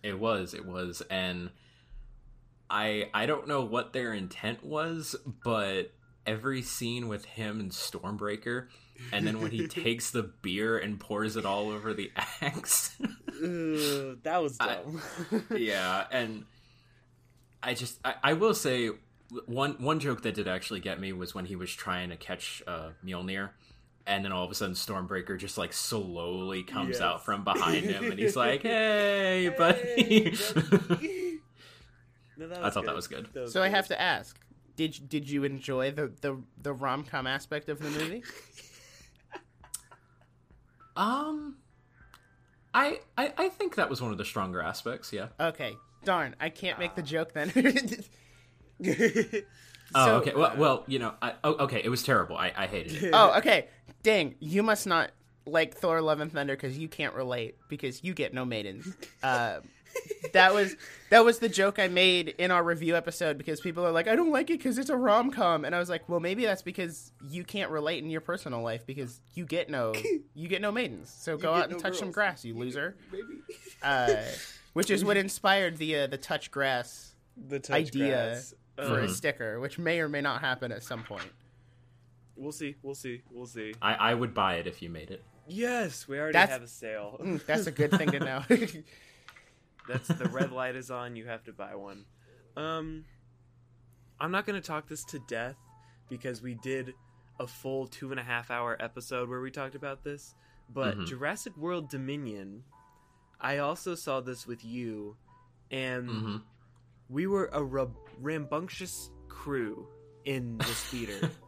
C: It was, it was, and I I don't know what their intent was, but every scene with him and Stormbreaker, and then when he takes the beer and pours it all over the axe.
A: That was
C: I-
A: dumb.
C: yeah, and I just I, I will say one one joke that did actually get me was when he was trying to catch uh, Mjolnir, and then all of a sudden Stormbreaker just like slowly comes
A: Yes.
C: out from behind him, and he's like, "Hey, buddy!"
A: buddy. No,
C: I thought that was good.
A: That was
B: So I have to ask: Did did you enjoy the the, the rom com aspect of the movie?
C: um, I, I I think that was one of the stronger aspects. Yeah.
B: Okay, darn, I can't make the joke then.
C: Oh,
B: So-
C: okay. Well, well, you know, I, oh, okay. It was terrible. I, I hated it.
B: oh, okay. Dang, you must not like Thor: Love and Thunder because you can't relate because you get no maidens. Uh, that was that was the joke I made in our review episode because people are like, I don't like it because it's a rom com, and I was like, well, maybe that's because you can't relate in your personal life because you get no you get no maidens. So go out and
A: no
B: touch some grass, you loser.
A: Maybe
B: Uh, which is what inspired the uh, the touch grass
A: the touch
B: idea
A: grass.
B: For
A: Uh,
B: a sticker, which may or may not happen at some point.
A: we'll see. We'll see. We'll see.
C: I, I would buy it if you made it.
A: Yes, we already
B: That's-
A: have a sale.
B: Mm, that's a good thing to know.
A: That's the red light is on. You have to buy one. Um, I'm not going to talk this to death because we did a full two and a half hour episode where we talked about this. But
C: Mhm.
A: Jurassic World Dominion, I also saw this with you, and
C: hmm
A: we were a ra- rambunctious crew in this theater.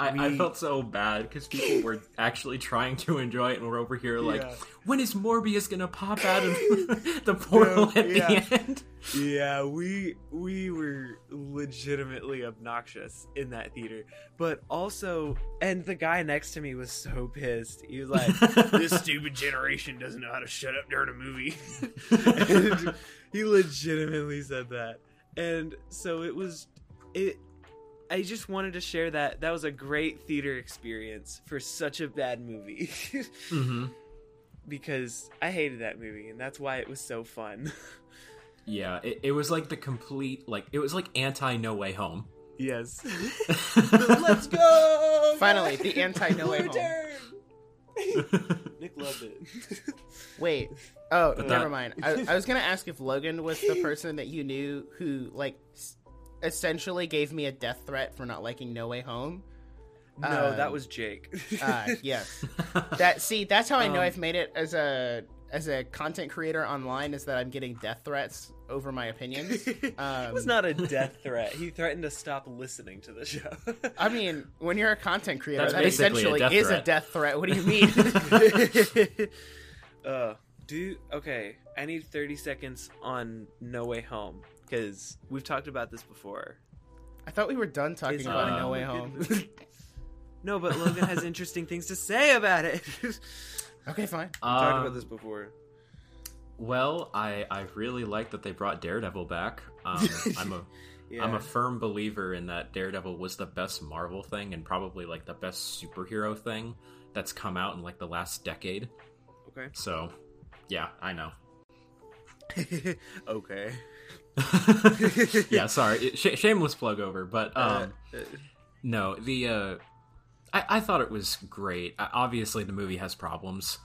C: I, I felt so bad because people were actually trying to enjoy it, and we're over here like,
A: Yeah.
C: when is Morbius gonna pop out of the portal
A: No,
C: at
A: yeah.
C: the end?
A: yeah, we we were legitimately obnoxious in that theater. But also and the guy next to me was so pissed. He was like, This stupid generation doesn't know how to shut up during a movie. he legitimately said that. And so it was it I just wanted to share that that was a great theater experience for such a bad movie.
C: hmm
A: because I hated that movie and that's why it was so fun.
C: Yeah, it, it was like the complete like it was like anti No Way Home.
A: Yes. Let's go.
B: Finally, the anti No Way Home.
A: turn! Nic loved it.
B: Wait. Oh,
C: But
B: never
C: that-
B: mind. I, I was gonna ask if Logan was the person that you knew who, like, s- essentially gave me a death threat for not liking No Way Home.
A: no,
B: Um,
A: that was Jake.
B: Uh, yes. That see, that's how I know
A: Um,
B: I've made it as a as a content creator online is that I'm getting death threats over my opinions.
A: it
B: Um,
A: was not a death threat. He threatened to stop listening to the show.
B: I mean, when you're a content creator,
C: That's
B: that
C: basically a
B: essentially
C: death
B: is a death threat. What do you mean?
A: Uh, do okay. I need thirty seconds on No Way Home because we've talked about this before.
B: I thought we were done talking
A: It's
B: about
C: uh,
B: No Way Home.
A: no, but Logan has interesting things to say about it.
B: okay, fine.
A: talked
C: Um,
A: about this before.
C: Well, I I really like that they brought Daredevil back. Um, I'm a
A: Yeah.
C: am a firm believer in that Daredevil was the best Marvel thing and probably like the best superhero thing that's come out in like the last decade.
A: Okay.
C: So, yeah, I know.
A: okay.
C: yeah, sorry, sh- shameless plug over, but um,
A: Uh, uh,
C: no, the uh, I I thought it was great. I, obviously, the movie has problems,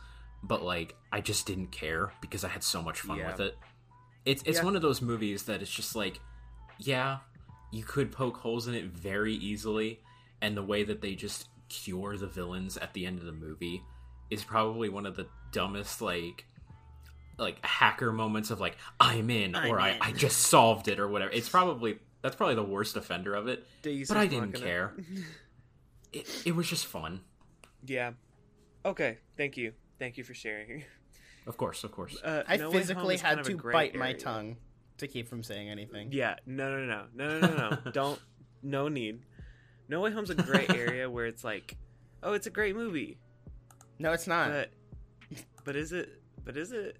C: but like I just didn't care because I had so much fun
A: Yeah.
C: with it. It's it's
A: Yeah.
C: one of those movies that it's just like, yeah, you could poke holes in it very easily, and the way that they just cure the villains at the end of the movie is probably one of the dumbest like like hacker moments of like I'm in
B: I'm
C: or I,
B: in.
C: I just solved it or whatever. It's probably that's probably the worst offender of it.
A: Deus
C: But I didn't
A: Machina.
C: care. It it was just fun.
A: Yeah. Okay. Thank you. Thank you for sharing.
C: Of course, of course.
A: Uh,
B: I
A: No
B: physically had to
A: gray
B: bite my tongue to keep from saying anything.
A: Yeah. No. No. No. No. No. No. No. Don't. No need. No Way Home's a great area where it's like, oh, it's a great movie,
B: No, it's not.
A: but, but is it? But is it?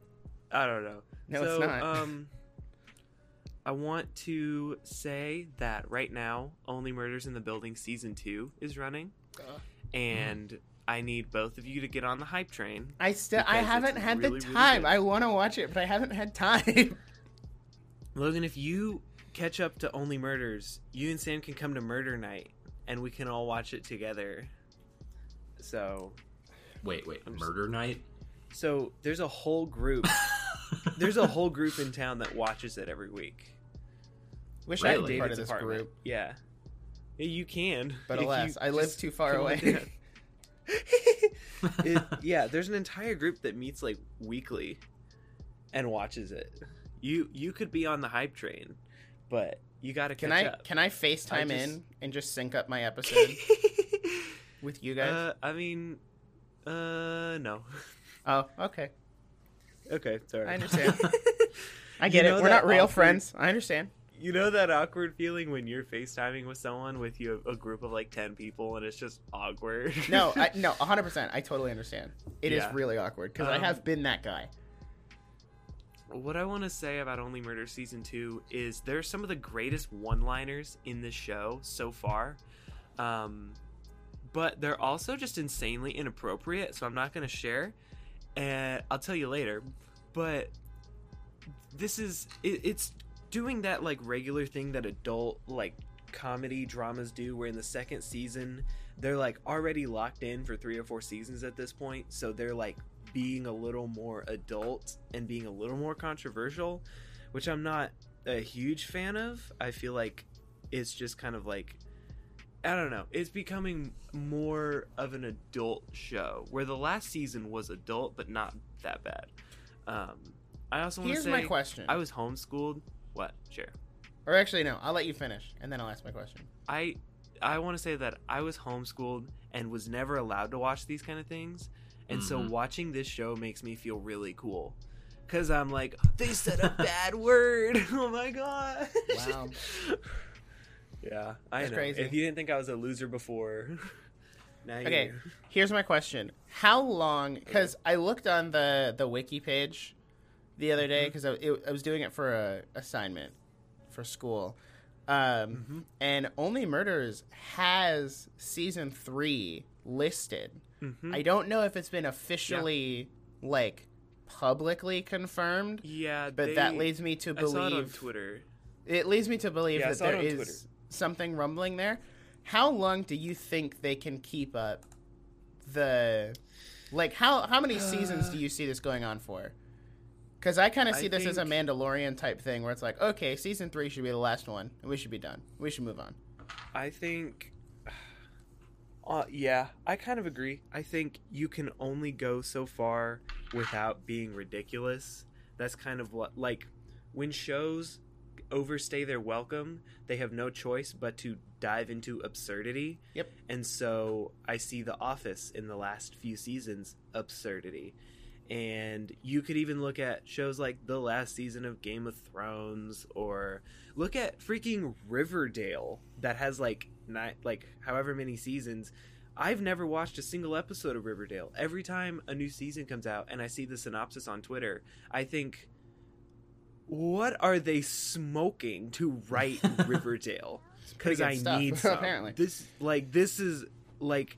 A: I don't know.
B: No,
A: so,
B: it's not.
A: Um, I want to say that right now, Only Murders in the Building season two is running,
B: Ugh.
A: and I need both of you to get on the hype train.
B: I still I haven't had
A: really,
B: the time.
A: good.
B: I want to watch it, but I haven't had time.
A: Logan, if you catch up to Only Murders, you and Sam can come to Murder Night, and we can all watch it together. So,
C: Wait, wait.
A: I'm just-
C: Murder Night?
A: so there's a whole group. there's a whole group in town that watches it every week.
B: Wish I
C: Really?
B: could be part of
A: David's
B: this
A: apartment.
B: group,
A: Yeah. Yeah, you can.
B: but
A: if you
B: alas, I live
A: just
B: too far
A: come
B: away.
A: down. It- yeah, there's an entire group that meets like weekly and watches it. You you could be on the hype train, but you got to catch
B: can I
A: up.
B: can I FaceTime
A: just-
B: in and just sync up my episode with you guys?
A: uh, I mean, uh, no.
B: oh, okay.
A: Okay, sorry.
B: I understand. I
A: You
B: get
A: know
B: it. We're
A: that
B: not real
A: awkward-
B: friends. I understand.
A: You know that awkward feeling when you're FaceTiming with someone with you a group of like ten people and it's just awkward.
B: No, I, no, 100%. I totally understand. It is
A: Yeah.
B: really awkward because I
A: Um,
B: have been that guy.
A: What I want to say about Only Murder season two is there are some of the greatest one-liners in this show so far, um, but they're also just insanely inappropriate. So I'm not going to share, and I'll tell you later. But this is it, it's doing that like regular thing that adult like comedy dramas do, where in the second season they're like already locked in for three or four seasons at this point, so they're like being a little more adult and being a little more controversial, which I'm not a huge fan of. I feel like it's just kind of like I don't know. It's becoming more of an adult show where the last season was adult but not that bad. Um, I also want to
B: Here's
A: say
B: my question.
A: I was homeschooled. What? Sure.
B: or actually, no. I'll let you finish, and then I'll ask my question.
A: I I want to say that I was homeschooled and was never allowed to watch these kind of things, and so
C: Mhm.
A: watching this show makes me feel really cool. Cause I'm like, they said a bad word. Oh my god!
B: Wow.
A: yeah, I
B: That's
A: know.
B: crazy.
A: If you didn't think I was a loser before, now you
B: Okay, here's my question: How long? Because I looked on the the wiki page the other
A: Mm-hmm.
B: day because I, it- I was doing it for a assignment for school, um,
A: Mm-hmm.
B: and Only Murders has season three listed.
A: Mhm.
B: I don't know if it's been officially like publicly confirmed,
A: Yeah,
B: but
A: they-
B: that leads me to
A: I saw it on
B: believe
A: Twitter.
B: it leads me to believe
A: Yeah, I
B: that
A: on
B: is
A: Twitter.
B: Something rumbling there. How long do you think they can keep up the like how how many seasons do you see this going on for? Because I kind of
A: I
B: see this as a Mandalorian type thing where it's like, okay, season three should be the last one, and we should be done. We should move on.
A: I think. Uh, yeah, I kind of agree. I think you can only go so far without being ridiculous. That's kind of what, like, when shows overstay their welcome, they have no choice but to dive into absurdity.
B: Yep.
A: And so I see The Office in the last few seasons absurdity. And you could even look at shows like the last season of Game of Thrones or look at freaking Riverdale that has like not like however many seasons I've never watched a single episode of Riverdale. Every time a new season comes out and I see the synopsis on Twitter, I think, what are they smoking to write Riverdale? Because I
B: stuff,
A: need some.
B: apparently.
A: This like this is like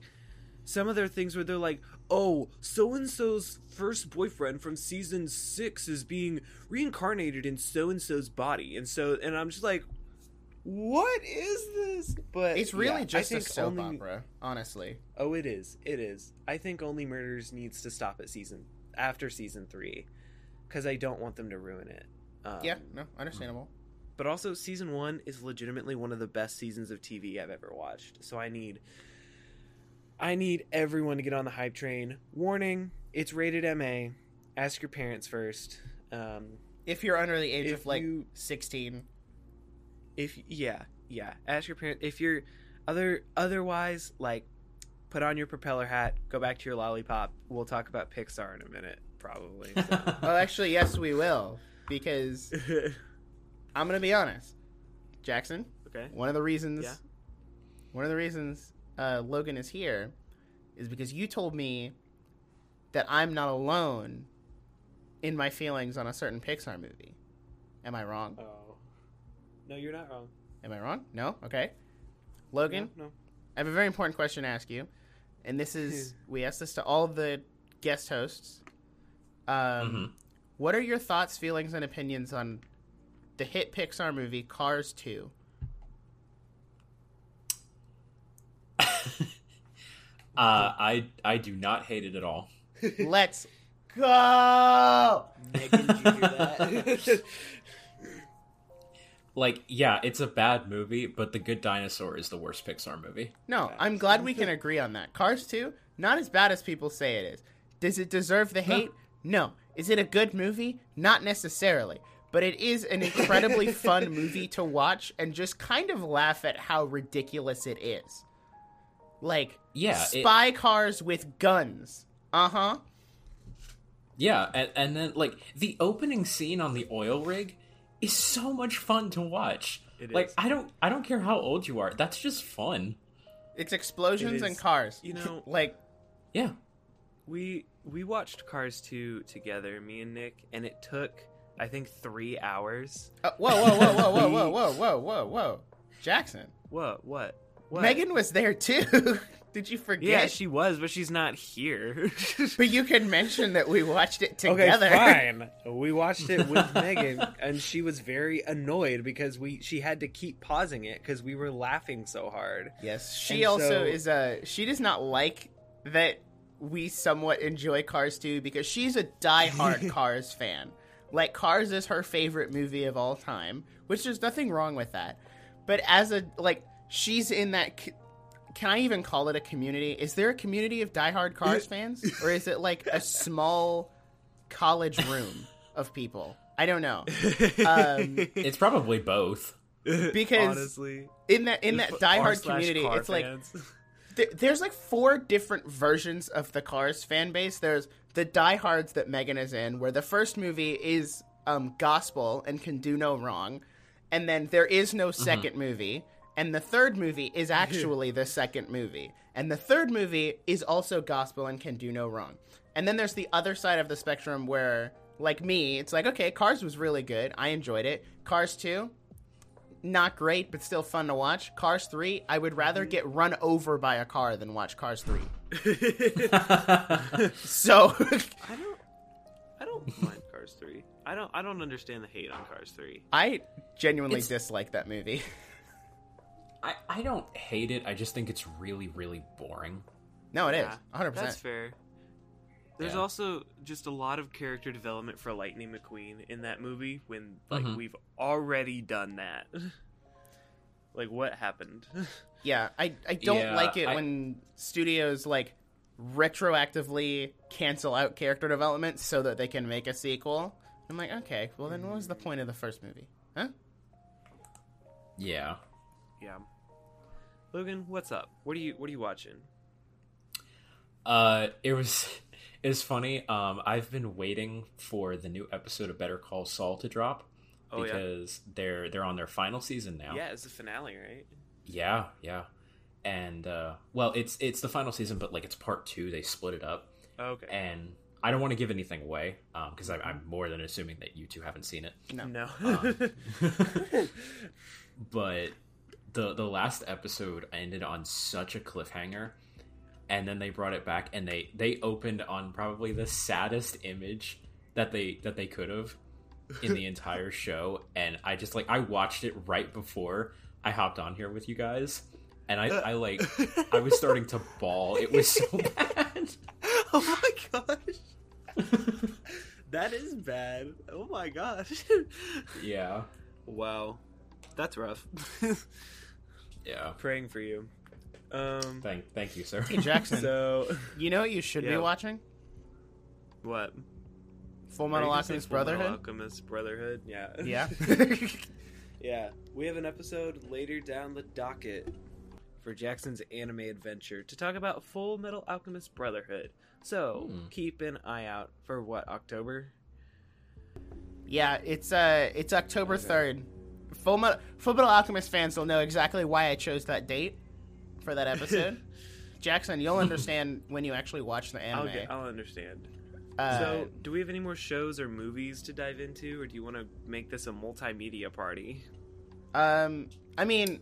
A: some of their things where they're like, oh, so and so's first boyfriend from season six is being reincarnated in so and so's body, and so and I'm just like, what is this? But
B: It's really
A: yeah,
B: just a soap
A: only,
B: opera, honestly.
A: Oh, it is. It is. I think Only Murders needs to stop at season after season three, because I don't want them to ruin it. Um,
B: yeah, no, understandable.
A: but also season one is legitimately one of the best seasons of TV I've ever watched. So I need, I need everyone to get on the hype train. Warning: It's rated MA. Ask your parents first. Um,
B: If you're under the age of like
A: you-
B: 16,
A: if yeah, yeah, ask your parents. If you're other otherwise, like, put on your propeller hat, go back to your lollipop. We'll talk about Pixar in a minute, probably. so.
B: oh, actually, yes, we will, because I'm gonna be honest, Jackson.
A: okay.
B: One of the reasons,
A: Yeah.
B: one of the reasons uh, Logan is here, is because you told me that I'm not alone in my feelings on a certain Pixar movie. Am I wrong?
A: Oh, no, you're not wrong.
B: Am I wrong? No. Okay. Logan,
A: No, no.
B: I have a very important question to ask you, and this is we asked this to all the guest hosts. Um,
C: Mhm.
B: What are your thoughts, feelings, and opinions on the hit Pixar movie Cars Two?
C: Uh, I I do not hate it at all.
B: Let's go.
A: Megan, did you hear that?
C: Like, yeah, it's a bad movie, but The Good Dinosaur is the worst Pixar movie.
B: No, I'm glad we can agree on that. Cars 2, not as bad as people say it is. Does it deserve the hate? No. Is it a good movie? Not necessarily. But it is an incredibly fun movie to watch and just kind of laugh at how ridiculous it is. Like,
C: Yeah, it-
B: spy cars with guns. Uh huh.
C: Yeah, and, and then like the opening scene on the oil rig is so much fun to watch.
A: It
C: like
A: is.
C: I don't I don't care how old you are. That's just fun.
B: It's explosions
A: It
B: and cars.
A: You know-
B: like,
C: Yeah.
A: we we watched Cars 2 together, me and Nick, and it took I think three hours.
B: uh, whoa, whoa, whoa, whoa, whoa, whoa, whoa, whoa, whoa, whoa. Jackson.
A: What? What? What?
B: Megan was there too. Did you forget?
A: Yeah, she was, but she's not here.
B: But you can mention that we watched it together.
A: Okay, fine. We watched it with Megan, and she was very annoyed because we she had to keep pausing it because we were laughing so hard.
B: Yes, she
A: And
B: also
A: so-
B: is a. She does not like that we somewhat enjoy Cars 2 because she's a diehard Cars fan. Like Cars is her favorite movie of all time, which there's nothing wrong with that. But as a like, she's in that. c- Can I even call it a community? Is there a community of diehard Cars fans, or is it like a small college room of people? I don't know. Um,
C: It's probably both.
B: because
A: honestly,
B: in that in that diehard community,
A: car
B: it's like
A: fans.
B: Th- there's like four different versions of the Cars fan base. There's the diehards that Megan is in, where the first movie is um, gospel and can do no wrong, and then there is no 2nd movie, and the third movie is actually the second movie, and the third movie is also gospel and can do no wrong. And then there's the other side of the spectrum where, like me, it's like okay, Cars was really good, I enjoyed it. Cars two, not great, but still fun to watch. Cars 3, I would rather mm-hmm. get run over by a car than watch Cars 3. So,
A: I don't. I don't mind Cars Three. I don't. I don't understand the hate on Cars Three.
B: I genuinely
C: It's-
B: dislike that movie.
C: I, I don't hate it. I just think it's really, really boring.
B: No, it is.
A: Yeah,
B: 100%.
A: That's fair. There's
C: Yeah.
A: also just a lot of character development for Lightning McQueen in that movie when like
C: Mhm.
A: we've already done that. like what happened?
B: Yeah, I, I don't
C: Yeah,
B: like it
C: I-
B: when studios, like, retroactively cancel out character development so that they can make a sequel. I'm like, okay, well, then what was the point of the first movie? Huh?
C: Yeah.
A: yeah. Logan, what's up? What are you what are you watching?
C: Uh, it was it was funny. Um, I've been waiting for the new episode of Better Call Saul to drop
A: Oh yeah.
C: because they're they're on their final season now.
A: Yeah, it's the finale, right?
C: Yeah, yeah. and uh, well, it's it's the final season, but like it's part two. They split it up,
A: Okay.
C: and I don't want to give anything away because I I'm more than assuming that you two haven't seen it.
B: No.
A: no.
C: Um, but the the last episode ended on such a cliffhanger and then they brought it back and they they opened on probably the saddest image that they that they could have in the entire show and i just like i watched it right before i hopped on here with you guys and i i like i was starting to bawl it was so bad
A: oh my gosh. that is bad. Oh my gosh.
C: yeah
A: wow. That's rough.
C: yeah
A: Praying for you. Um
C: thank thank you sir
B: Hey, Jackson,
A: so
B: you know what you should be watching?
A: what?
B: Full Metal
A: you gonna
B: Alchemist
A: Full Metal
B: Brotherhood.
A: Alchemist Brotherhood. Yeah.
B: Yeah.
A: Yeah, we have an episode later down the docket for Jackson's anime adventure to talk about Full Metal Alchemist Brotherhood. So
C: Hmm.
A: keep an eye out for what October.
B: yeah, it's uh, it's October
A: Okay.
B: third. Full Metal, Full Metal Alchemist fans will know exactly why I chose that date for that episode. Jackson, you'll understand when you actually watch the
A: I'll
B: anime.
A: get, I'll understand.
B: Uh,
A: so, do we have any more shows or movies to dive into, or do you want to make this a multimedia party?
B: Um, I mean,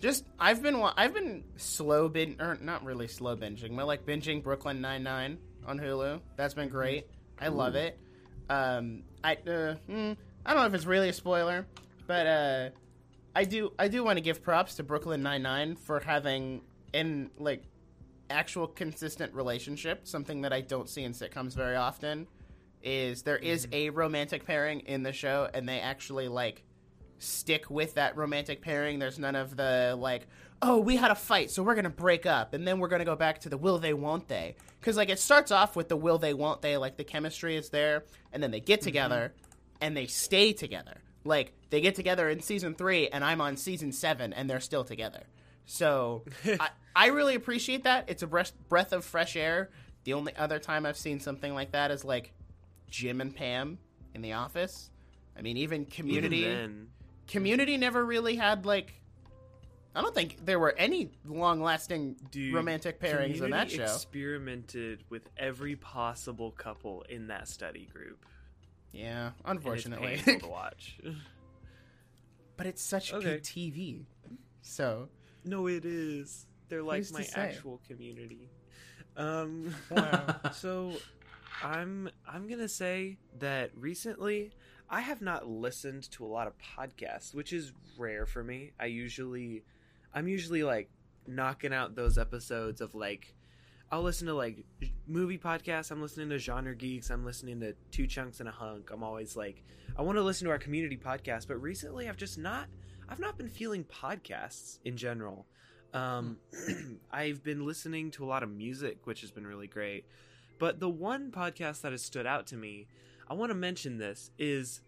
B: just I've been I've been slow bin or not really slow binging, but like binging Brooklyn Nine Nine on Hulu. That's been great. I love it. Um, I uh, mm, I don't know if it's really a spoiler, but uh, I do I do want to give props to Brooklyn Nine Nine for having in like actual consistent relationship. Something that I don't see in sitcoms very often is there is mm-hmm. a romantic pairing in the show, and they actually like stick with that romantic pairing. There's none of the like, oh, we had a fight, so we're gonna break up, and then we're gonna go back to the will they, won't they? Because like it starts off with the will they, won't they? Like the chemistry is there, and then they get mm-hmm. together, and they stay together. Like they get together in season three, and I'm on season seven, and they're still together. So I, I really appreciate that. It's a breath breath of fresh air. The only other time I've seen something like that is like Jim and Pam in The Office. I mean, even Community.
A: Even
B: Community never really had like. I don't think there were any long-lasting
A: Dude,
B: romantic pairings in that show.
A: Experimented with every possible couple in that study group.
B: Yeah,
A: and it's
B: unfortunately,
A: to watch.
B: but it's such
A: Okay.
B: good TV. So
A: no, it is. They're like my actual community. Um.
B: wow.
A: so i'm i'm gonna say that recently i have not listened to a lot of podcasts which is rare for me i usually i'm usually like knocking out those episodes of like i'll listen to like movie podcasts i'm listening to genre geeks i'm listening to two chunks and a hunk i'm always like i want to listen to our community podcast but recently i've just not i've not been feeling podcasts in general um, I've been listening to a lot of music, which has been really great. But the one podcast that has stood out to me, I want to mention this, is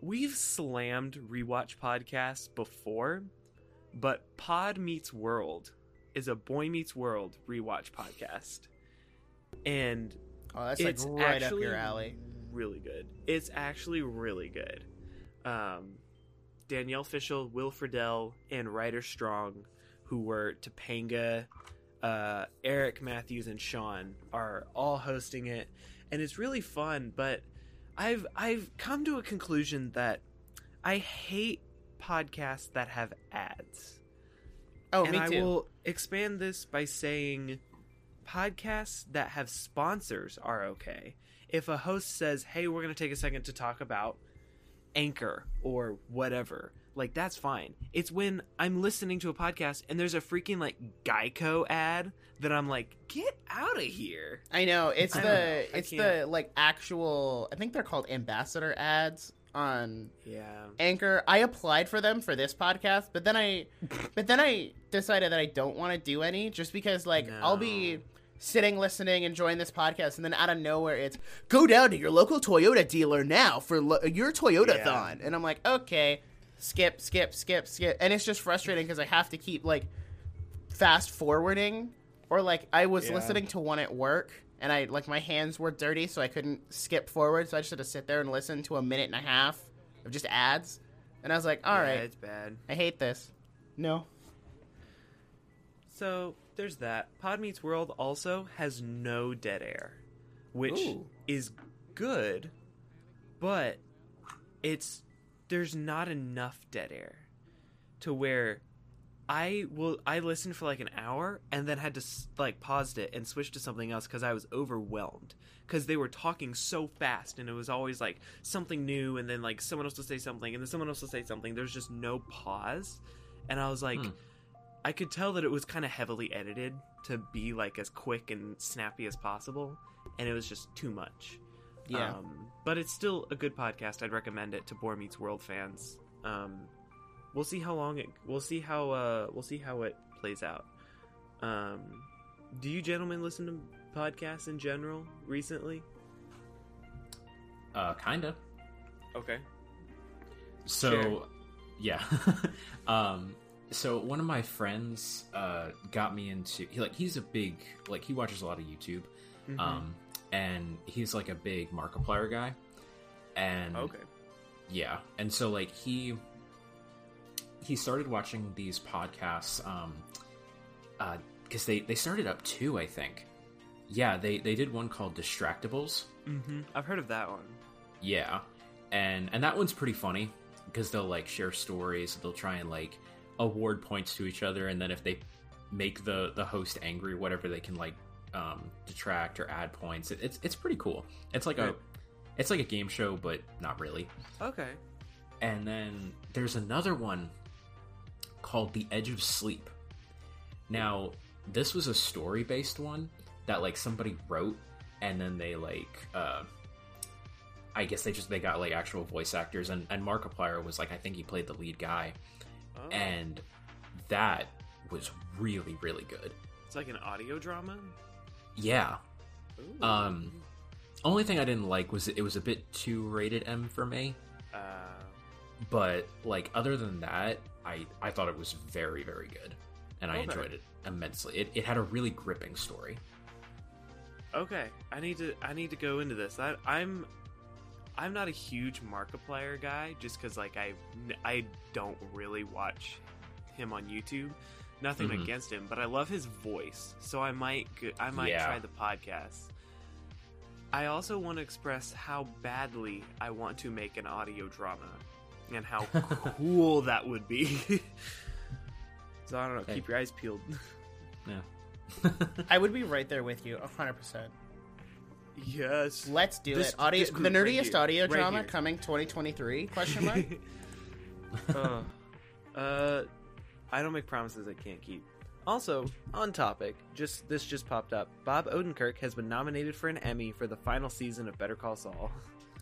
A: we've slammed rewatch podcasts before, but Pod Meets World is a Boy Meets World rewatch podcast. And
B: Oh, that's
A: it's
B: like right up your alley.
A: Really good. It's actually really good. Um, Danielle Fishel, Will Friedle, and Rider Strong, who were Topanga, uh, Eric Matthews, and Sean, are all hosting it, and it's really fun. But I've I've come to a conclusion that I hate podcasts that have ads.
B: Oh,
A: and
B: me
A: I
B: too.
A: will expand this by saying podcasts that have sponsors are okay. If a host says, "Hey, we're going to take a second to talk about Anchor or whatever," like that's fine. It's when I'm listening to a podcast and there's a freaking like Geico ad that I'm like, "Get out of here."
B: I know it's
A: I
B: the. It's the like actual. I think they're called ambassador ads on
A: Yeah.
B: Anchor. I applied for them for this podcast, but then I, but then I decided that I don't want to do any just because like I'll be sitting listening enjoying this podcast and then out of nowhere it's go down to your local Toyota dealer now for lo- your Toyota
A: Yeah.
B: thon and I'm like okay skip skip skip skip and it's just frustrating because I have to keep like fast forwarding or like I was
A: Yeah.
B: listening to one at work and I like my hands were dirty so I couldn't skip forward so I just had to sit there and listen to a minute and a half of just ads and I was like all
A: yeah,
B: right
A: it's bad.
B: I hate this no
A: So there's that. Pod Meets World also has no dead air, which
B: Ooh.
A: is good, but it's there's not enough dead air to where I will I listened for like an hour and then had to like paused it and switch to something else because I was overwhelmed because they were talking so fast and it was always like something new and then like someone else will say something and then someone else will say something. There's just no pause, and I was like,
C: Hmm.
A: I could tell that it was kind of heavily edited to be like as quick and snappy as possible, and it was just too much.
B: Yeah.
A: Um, but it's still a good podcast. I'd recommend it to Boy Meets World fans. Um, we'll see how long it. We'll see how. Uh, we'll see how it plays out. Um, do you gentlemen listen to podcasts in general recently?
C: Uh, kinda.
A: Okay.
C: So,
A: Sure.
C: yeah. um, so one of my friends uh got me into he like he's a big like he watches a lot of YouTube,
A: Mm-hmm.
C: um, and he's like a big Markiplier guy, and
A: okay.
C: yeah, and so like he he started watching these podcasts, um, uh, because they they started up two, I think. Yeah, they they did one called Distractibles.
A: Mm-hmm. I've heard of that one.
C: Yeah, and and that one's pretty funny because they'll like share stories. They'll try and like award points to each other, and then if they make the the host angry, whatever, they can like um, detract or add points. It, it's it's pretty cool. It's like
A: Right.
C: a it's like a game show, but not really.
A: Okay.
C: And then there's another one called The Edge of Sleep. Now, this was a story based one that like somebody wrote and then they like uh I guess they just they got like actual voice actors and, and Markiplier was like I think he played the lead guy
A: Oh.
C: and that was really, really good.
A: it's like an audio drama.
C: Yeah.
A: Ooh.
C: Um only thing I didn't like was it was a bit too rated M for me.
A: Uh,
C: but like other than that i i thought it was very very good and i
A: Okay.
C: enjoyed it immensely it, it had a really gripping story
A: Okay, I need to I need to go into this. I, I'm I'm not a huge Markiplier guy, just because like I I don't really watch him on YouTube. Nothing
C: Mhm.
A: against him, but I love his voice, so I might go- I might
C: Yeah.
A: try the podcast. I also want to express how badly I want to make an audio drama, and how cool that would be. so I don't know.
C: Hey.
A: Keep your eyes peeled.
C: yeah
B: I would be right there with you, hundred percent.
A: yes.
B: Let's do
A: This-
B: it. Audio,
A: this
B: the
A: group right
B: nerdiest
A: here,
B: audio
A: right
B: drama
A: here.
B: coming 2023? Question mark.
A: uh, uh, I don't make promises I can't keep. Also, on topic, just this just popped up. Bob Odenkirk has been nominated for an Emmy for the final season of Better Call Saul.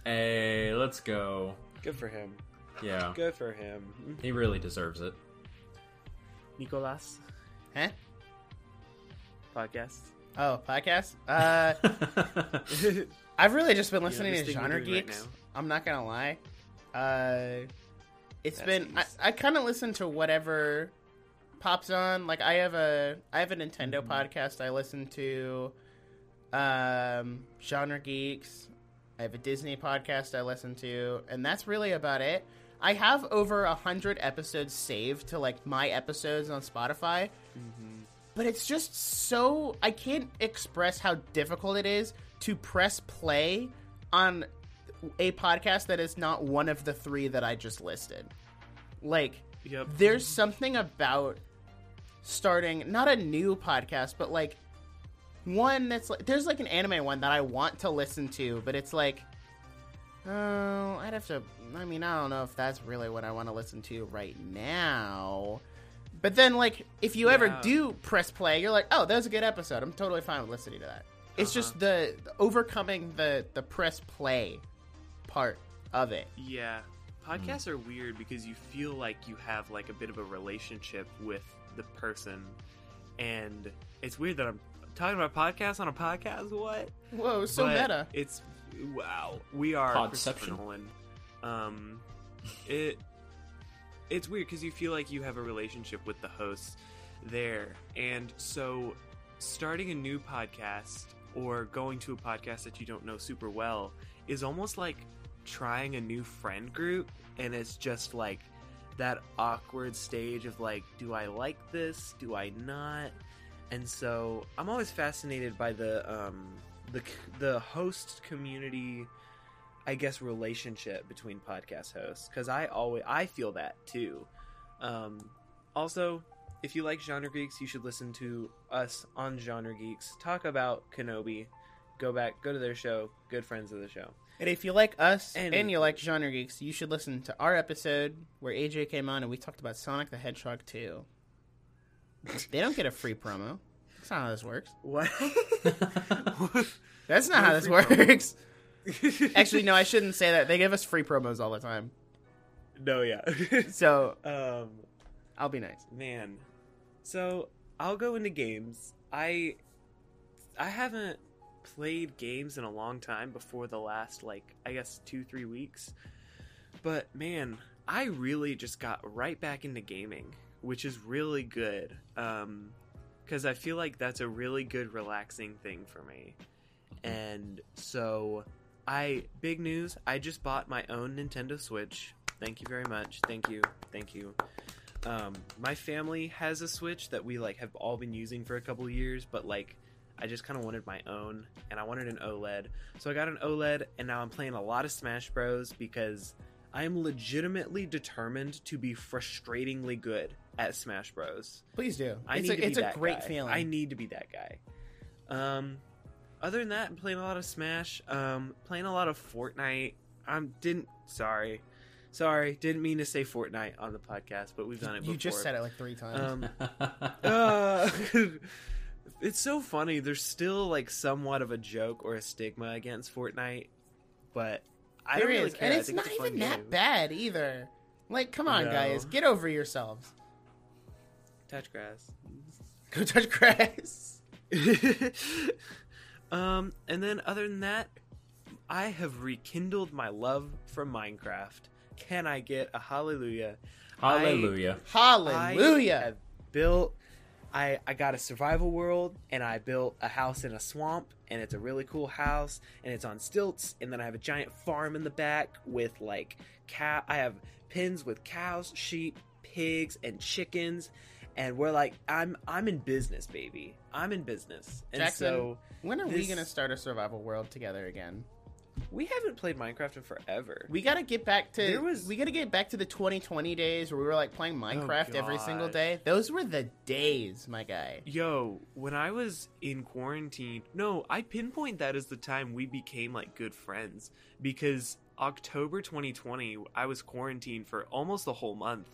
C: hey let's go
A: Good for him.
C: Yeah
A: Good for him.
C: he really deserves it
A: Nicolas
B: huh?
A: podcast.
B: Oh, podcast. Uh, I've really just been listening
A: this
B: to
A: thing we're
B: genre
A: doing right
B: geeks.
A: now.
B: I'm not gonna lie. Uh, it's
A: That's
B: been I,
A: easy.
B: I kind of listen to whatever pops on. Like I have a I have a Nintendo
A: Mm-hmm.
B: podcast I listen to. Um, genre geeks. I have a Disney podcast I listen to, and that's really about it. I have over a hundred episodes saved to like my episodes on Spotify, mm-hmm. but it's just so I can't express how difficult it is to press play on a podcast that is not one of the three that I just listed. Like,
A: Yep.
B: there's something about starting not a new podcast, but like one that's like there's like an anime one that I want to listen to, but it's like oh, I'd have to I mean, I don't know if that's really what I want to listen to right now. But then like if you ever do press play, you're like, "Oh, that was a good episode. I'm totally fine with listening to that." It's
A: Uh-huh.
B: just the, the overcoming the the press play part of it.
A: Yeah. Podcasts are weird because you feel like you have like a bit of a relationship with the person and it's weird that I'm talking about podcasts on a podcast. What?
B: Whoa, so
A: But
B: meta.
A: It's wow. We are
C: Podception.
A: Nolan. Um, it it's weird because you feel like you have a relationship with the hosts there, and so starting a new podcast or going to a podcast that you don't know super well is almost like trying a new friend group, and it's just like that awkward stage of like, do I like this? Do I not? And so I'm always fascinated by the um, the the host community, I guess, relationship between podcast hosts because I always I feel that too. Um, also, if you like genre geeks, you should listen to us on Genre Geeks talk about Kenobi. Go back, go to their show. Good friends of the show.
B: And if you like us
A: And-
B: and, you like genre geeks, you should listen to our episode where AJ came on and we talked about Sonic the Hedgehog 2. they don't get a free promo. That's not how this works.
A: What?
B: That's not
A: No
B: how this works. Actually, no, I shouldn't say that. They give us free promos all the time.
A: no, yeah.
B: So
A: um,
B: I'll be nice.
A: man. So I'll go into games. I I haven't played games in a long time before the last like I guess two three weeks. But man, I really just got right back into gaming, which is really good. Um, because I feel like that's a really good relaxing thing for me. And so I big news, I just bought my own Nintendo Switch. Thank you very much. Thank you. Thank you. Um, my family has a Switch that we like have all been using for a couple years, but like I just kind of wanted my own and I wanted an OLED. So I got an OLED and now I'm playing a lot of Smash Bros because I am legitimately determined to be frustratingly good at Smash Bros.
B: Please do.
A: I
B: it's
A: need
B: a,
A: to be
B: a
A: that
B: great
A: guy.
B: feeling.
A: I need to be that guy. Um, other than that, I'm playing a lot of Smash. Um, playing a lot of Fortnite. I'm didn't sorry, sorry, didn't mean to say Fortnite on the podcast, but we've done it.
B: you just said it like three times.
A: Um, uh, it's so funny. There's still like somewhat of a joke or a stigma against Fortnite, but I
B: There
A: don't really care.
B: and it's not even that bad either. Like, come on,
A: No.
B: guys, get over yourselves.
A: Touch grass.
B: Go touch grass.
A: um, and then other than that, I have rekindled my love for Minecraft. Can I get a hallelujah?
C: Hallelujah.
A: I
B: Hallelujah.
A: have built. I I got a survival world, and I built a house in a swamp, and it's a really cool house, and it's on stilts, and then I have a giant farm in the back with like cow. I have pens with cows, sheep, pigs, and chickens, and we're like, I'm I'm in business, baby. I'm in business, and
B: Jackson,
A: so
B: when are we gonna start a survival world together again?
A: we haven't played Minecraft in forever.
B: We gotta get back to
A: There was-
B: we gotta get back to the 2020 days where we were like playing oh, Minecraft every single day. Those were the days, my guy.
A: Yo, when I was in quarantine, no, I pinpoint that as the time we became like good friends because October 2020, I was quarantined for almost the whole month,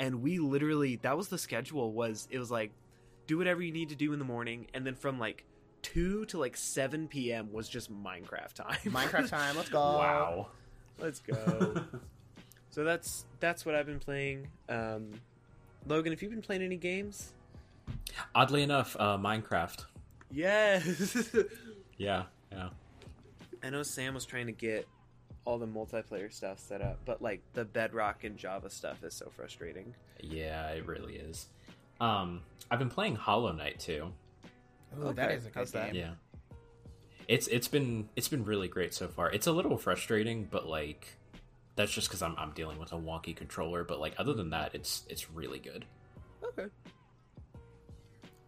A: and we literally that was the schedule. Was it was like do whatever you need to do in the morning, and then from like two to like 7 p.m. was just Minecraft time.
B: Minecraft time, let's go.
C: Wow.
A: Let's go. so that's that's what I've been playing. Um, Logan, have you been playing any games?
C: Oddly enough, uh, Minecraft.
A: Yes.
C: Yeah, yeah.
A: I know Sam was trying to get all the multiplayer stuff set up, but like the Bedrock and Java stuff is so frustrating.
C: Yeah, it really is. Um, I've been playing Hollow Knight too.
B: Ooh, that
A: Okay,
B: is a good game.
C: Yeah. It's it's been it's been really great so far. It's a little frustrating, but like that's just because I'm I'm dealing with a wonky controller. But like other than that, it's it's really good.
A: Okay.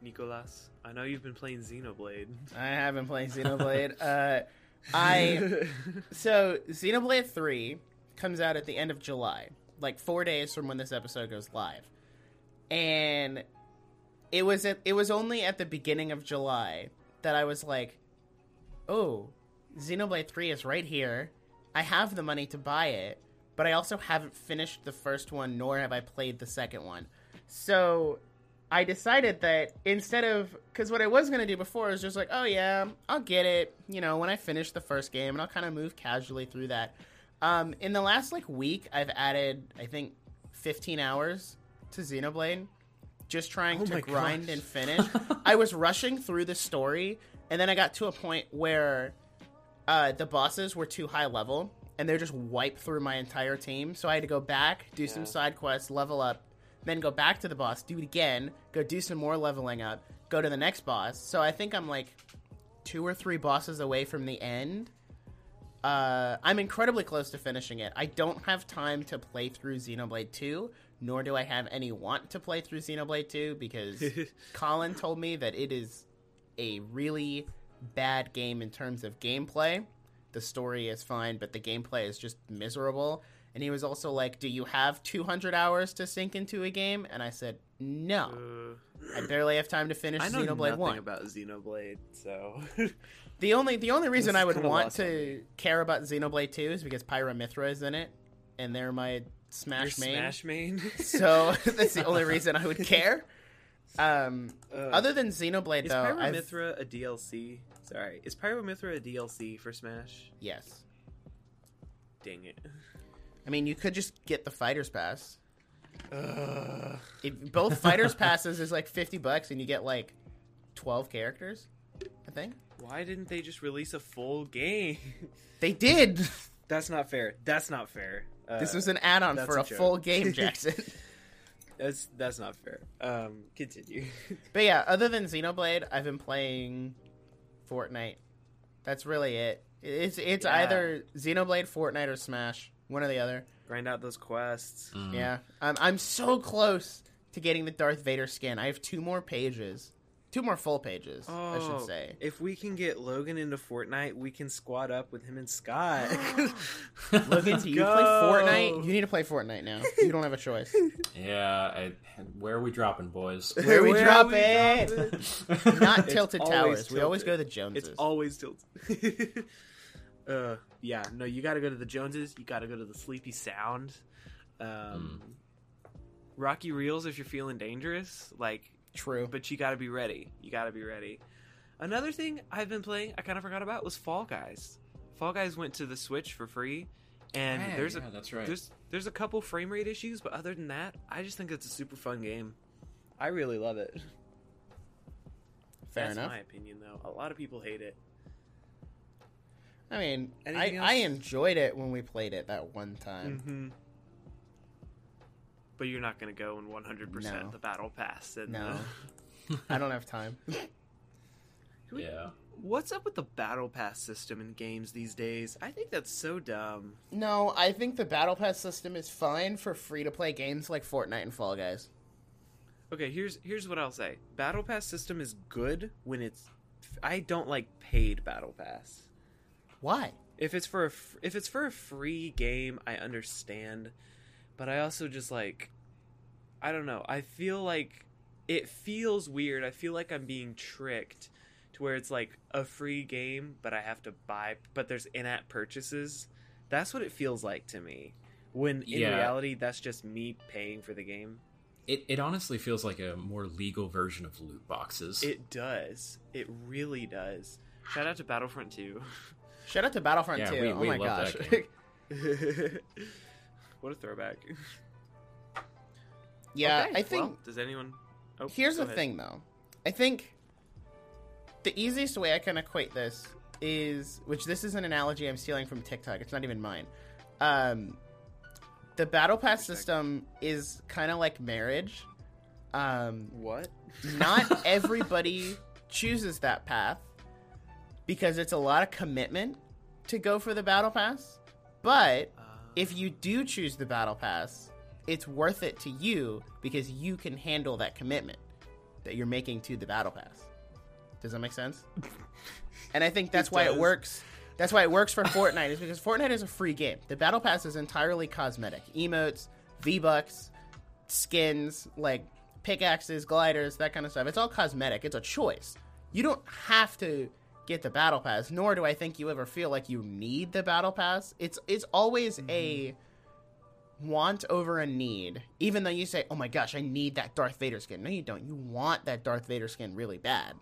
A: Nicolas, I know you've been playing Xenoblade.
B: I haven't played Xenoblade. uh, I so Xenoblade Three comes out at the end of July, like four days from when this episode goes live, and it was at, it was only at the beginning of July that I was like, "Oh, Xenoblade Three is right here. I have the money to buy it, but I also haven't finished the first one, nor have I played the second one." So I decided that instead of because what I was gonna do before is just like, oh yeah, I'll get it, you know, when I finish the first game, and I'll kind of move casually through that. Um, in the last like week, I've added I think 15 hours to Xenoblade, just trying
A: Oh
B: to grind
A: gosh.
B: and finish. I was rushing through the story, and then I got to a point where uh, the bosses were too high level, and they just wiped through my entire team. So I had to go back, do some side quests, level up, then go back to the boss, do it again, go do some more leveling up, go to the next boss. So I think I'm like two or three bosses away from the end. Uh, I'm incredibly close to finishing it. I don't have time to play through Xenoblade 2, nor do I have any want to play through Xenoblade 2 because Colin told me that it is a really bad game in terms of gameplay. The story is fine, but the gameplay is just miserable. And he was also like, Do you have 200 hours to sink into a game? And I said, No.
A: Uh,
B: I barely have time to finish
A: I know
B: Xenoblade
A: nothing
B: 1.
A: about Xenoblade, so
B: The only the only reason I would want
A: lost on
B: to care about Xenoblade 2 is because Pyra Mythra is in it, and they're my
A: Your
B: Smash main.
A: Smash main.
B: So that's the only reason I would care. Um,
A: Uh,
B: other than Xenoblade,
A: is
B: though, I've-
A: Pyra Mythra a DLC? Sorry, is Pyra Mythra a DLC for Smash?
B: yes.
A: Dang it.
B: I mean, you could just get the Fighters Pass.
A: Ugh.
B: It, both Fighters Passes is like fifty bucks, and you get like twelve characters. I think
A: Why didn't they just release a full game?
B: they did.
A: That's not fair. That's not fair. Uh,
B: this was an add-on for
A: a
B: a full game, Jackson.
A: that's that's not fair. Um, continue.
B: but yeah, other than Xenoblade, I've been playing Fortnite. That's really it. It's it's
A: Yeah.
B: either Xenoblade, Fortnite, or Smash. One or the other.
A: Grind out those quests.
C: Mm.
B: Yeah, I'm I'm so close to getting the Darth Vader skin. I have two more pages, two more full pages, I
A: Oh,
B: should say.
A: If we can get Logan into Fortnite, we can squad up with him and Scott.
B: Logan,
A: Let's
B: do you play. Fortnite? You need to play Fortnite now. You don't have a choice.
C: Yeah, I, where are we dropping, boys?
B: Where we
A: Where
B: drop
A: we
B: it?
A: drop
B: Not
A: It's
B: Tilted
A: always
B: Towers. We always go to Joneses.
A: It's always tilted. Uh, yeah, no, you got to go to the Joneses. You got to go to the Sleepy Sound. Um, Rocky Reels if you're feeling dangerous. Like,
B: True.
A: but you got to be ready. You got to be ready. Another thing I've been playing, I kind of forgot about, was Fall Guys. Fall Guys went to the Switch for free, and
C: Hey,
A: there's
C: yeah,
A: a
C: that's right.
A: there's there's a couple frame rate issues, but other than that, I just think it's a super fun game. I really love it.
B: Fair
A: That's
B: enough.
A: my opinion, though. A lot of people hate it.
B: I mean, I,
A: Anything
B: I
A: else?
B: enjoyed it when we played it that one time.
A: Mm-hmm. But you're not going to go in 100%
B: No.
A: the battle pass. And
B: No.
A: uh,
B: I don't have time.
C: yeah.
A: what's up with the battle pass system in games these days? I think that's so dumb.
B: No, I think the Battle Pass system is fine for free to play games like Fortnite and Fall Guys.
A: Okay, here's here's what I'll say. Battle pass system is good when it's. I don't like paid battle pass.
B: Why?
A: If it's for a f- if it's for a free game, I understand, but I also just like I don't know. I feel like it feels weird. I feel like I'm being tricked to where it's like a free game, but I have to buy but there's in-app purchases. That's what it feels like to me. When in
C: Yeah.
A: reality that's just me paying for the game.
C: It, it honestly feels like a more legal version of loot boxes.
A: It does. It really does. Shout out to Battlefront 2.
B: Shout out to Battlefront
C: Yeah,
B: 2.
C: we-
B: oh
C: we
B: my
C: love
B: gosh.
C: that
A: what a throwback.
B: yeah,
A: Okay,
B: I think
A: well, does anyone oh,
B: Here's the
A: ahead.
B: thing, though. I think the easiest way I can equate this is, which this is an analogy I'm stealing from TikTok. It's not even mine. Um, the battle pass system is kind of like marriage. Um,
A: What?
B: not everybody chooses that path because it's a lot of commitment to go for the battle pass. But if you do choose the battle pass, it's worth it to you because you can handle that commitment that you're making to the battle pass. Does that make sense? And I think that's
A: It
B: why it works. That's why it works for Fortnite is because Fortnite is a free game. The battle pass is entirely cosmetic. Emotes, V-bucks, skins, like pickaxes, gliders, that kind of stuff. It's all cosmetic. It's a choice. You don't have to get the battle pass, nor do I think you ever feel like you need the battle pass. It's it's always a want over a need. Even though you say, "Oh my gosh, I need that Darth Vader skin." No, you don't. You want that Darth Vader skin really bad.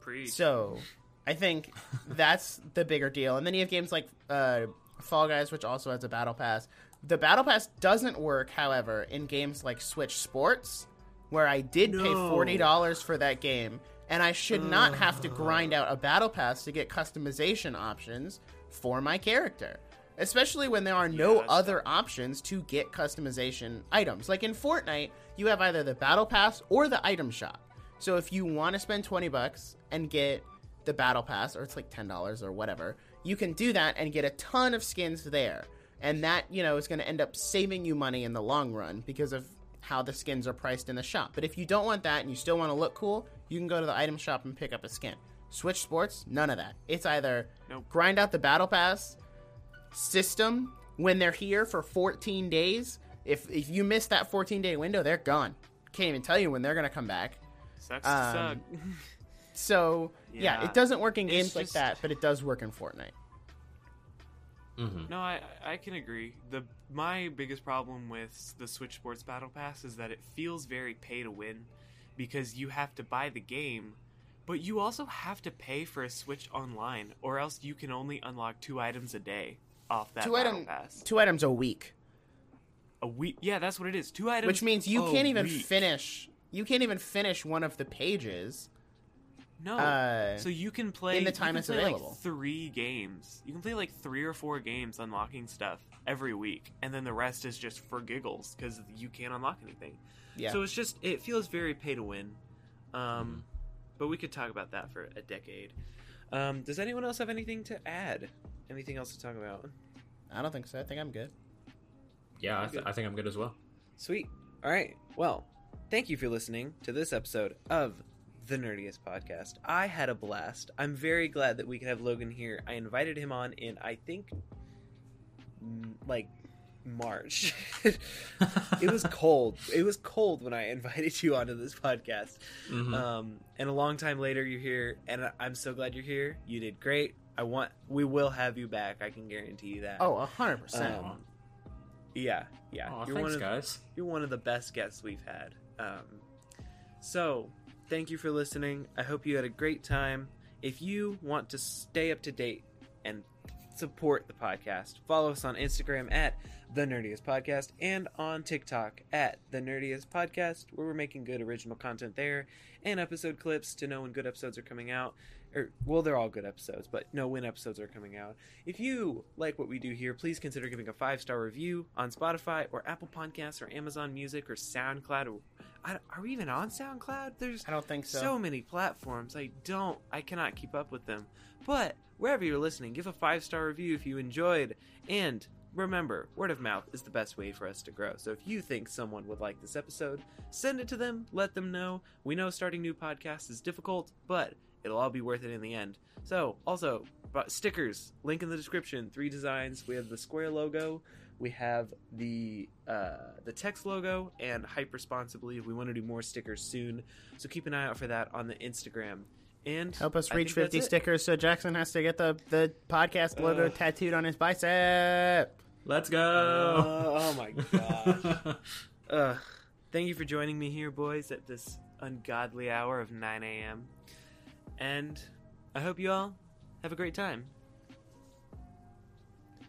A: Preach.
B: So, I think that's the bigger deal. And then you have games like uh, Fall Guys, which also has a battle pass. The battle pass doesn't work, however, in games like Switch Sports, where I did pay forty dollars for that game, and I should not have to grind out a battle pass to get customization options for my character. Especially when there are no
A: Yeah,
B: other options to get customization items. Like in Fortnite, you have either the battle pass or the item shop. So if you want to spend 20 bucks and get the battle pass or it's like $10 or whatever, you can do that and get a ton of skins there. and that you know is going to end up saving you money in the long run because of how the skins are priced in the shop. But if you don't want that and you still want to look cool, you can go to the item shop and pick up a skin. Switch Sports, none of that. It's either
A: Nope.
B: grind out the battle pass system when they're here for 14 days. If if you miss that 14 day window, they're gone. Can't even tell you when they're going to come back.
A: Sucks to
B: Um,
A: suck.
B: So yeah,
A: Yeah,
B: it doesn't work in
A: it's
B: games like that, but it does work in Fortnite.
C: hmm
A: No, I I can agree. The my biggest problem with the Switch Sports Battle Pass is that it feels very pay to win because you have to buy the game, but you also have to pay for a Switch online, or else you can only unlock two items a day off that
B: Two item-
A: pass.
B: Two items a week,
A: A week, yeah, that's what it is. Two items,
B: which means you
A: a
B: can't even
A: week.
B: finish. You can't even finish one of the pages.
A: No,
B: uh,
A: so you can play
B: in the time it's available.
A: Like three games. You can play like three or four games unlocking stuff every week, and then the rest is just for giggles because you can't unlock anything.
B: Yeah.
A: So it's just it feels very pay to win. Um, but we could talk about that for a decade. Um, does anyone else have anything to add? Anything else to talk about?
B: I don't think so. I think I'm good.
C: Yeah, I,
A: Good.
C: th- I think I'm good as well.
A: Sweet. All right. Well, thank you for listening to this episode of the Nerdiest Podcast. I had a blast. I'm very glad that we could have Logan here. I invited him on in, I think, mm, like March. it was cold. It was cold when I invited you onto this podcast.
C: Mhm.
A: Um, and a long time later, you're here, and I'm so glad you're here. You did great. I want. We will have you back. I can guarantee you that.
B: Oh, a hundred percent.
A: Um, yeah, yeah.
C: Aw,
A: you're
C: thanks,
A: one of
C: guys.
A: you're one of the best guests we've had. Um, so, thank you for listening. I hope you had a great time. If you want to stay up to date and support the podcast, follow us on Instagram at the Nerdiest Podcast and on TikTok at the Nerdiest Podcast, where we're making good original content there and episode clips to know when good episodes are coming out. Or, well, they're all good episodes, but know when episodes are coming out. If you like what we do here, please consider giving a five star review on Spotify or Apple Podcasts or Amazon Music or SoundCloud. Or, I, are we even on SoundCloud? There's
B: I don't think so.
A: so many platforms. I don't, I cannot keep up with them. But wherever you're listening, give a five star review if you enjoyed. And remember, word of mouth is the best way for us to grow. So if you think someone would like this episode, send it to them, let them know. We know starting new podcasts is difficult, but it'll all be worth it in the end. So, also, stickers, link in the description. Three designs. We have the square logo, we have the uh, the text logo, and hype responsibly. We want to do more stickers soon, so keep an eye out for that on the Instagram. And
B: Help us reach
A: think that's
B: 50
A: it.
B: stickers so Jackson has to get the, the podcast logo tattooed on his bicep.
C: Let's
A: Uh,
C: go.
A: oh my gosh. Uh, thank you for joining me here, boys, at this ungodly hour of 9 a.m. And I hope you all have a great time.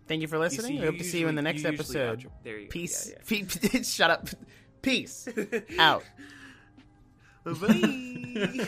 B: Thank you for
A: You
B: listening.
A: see,
B: we hope to see you in the next
A: usually- you usually
B: episode.
A: outro- There you go.
B: Peace.
A: Yeah,
B: Pe- Shut up. Peace. Out.
A: Bye.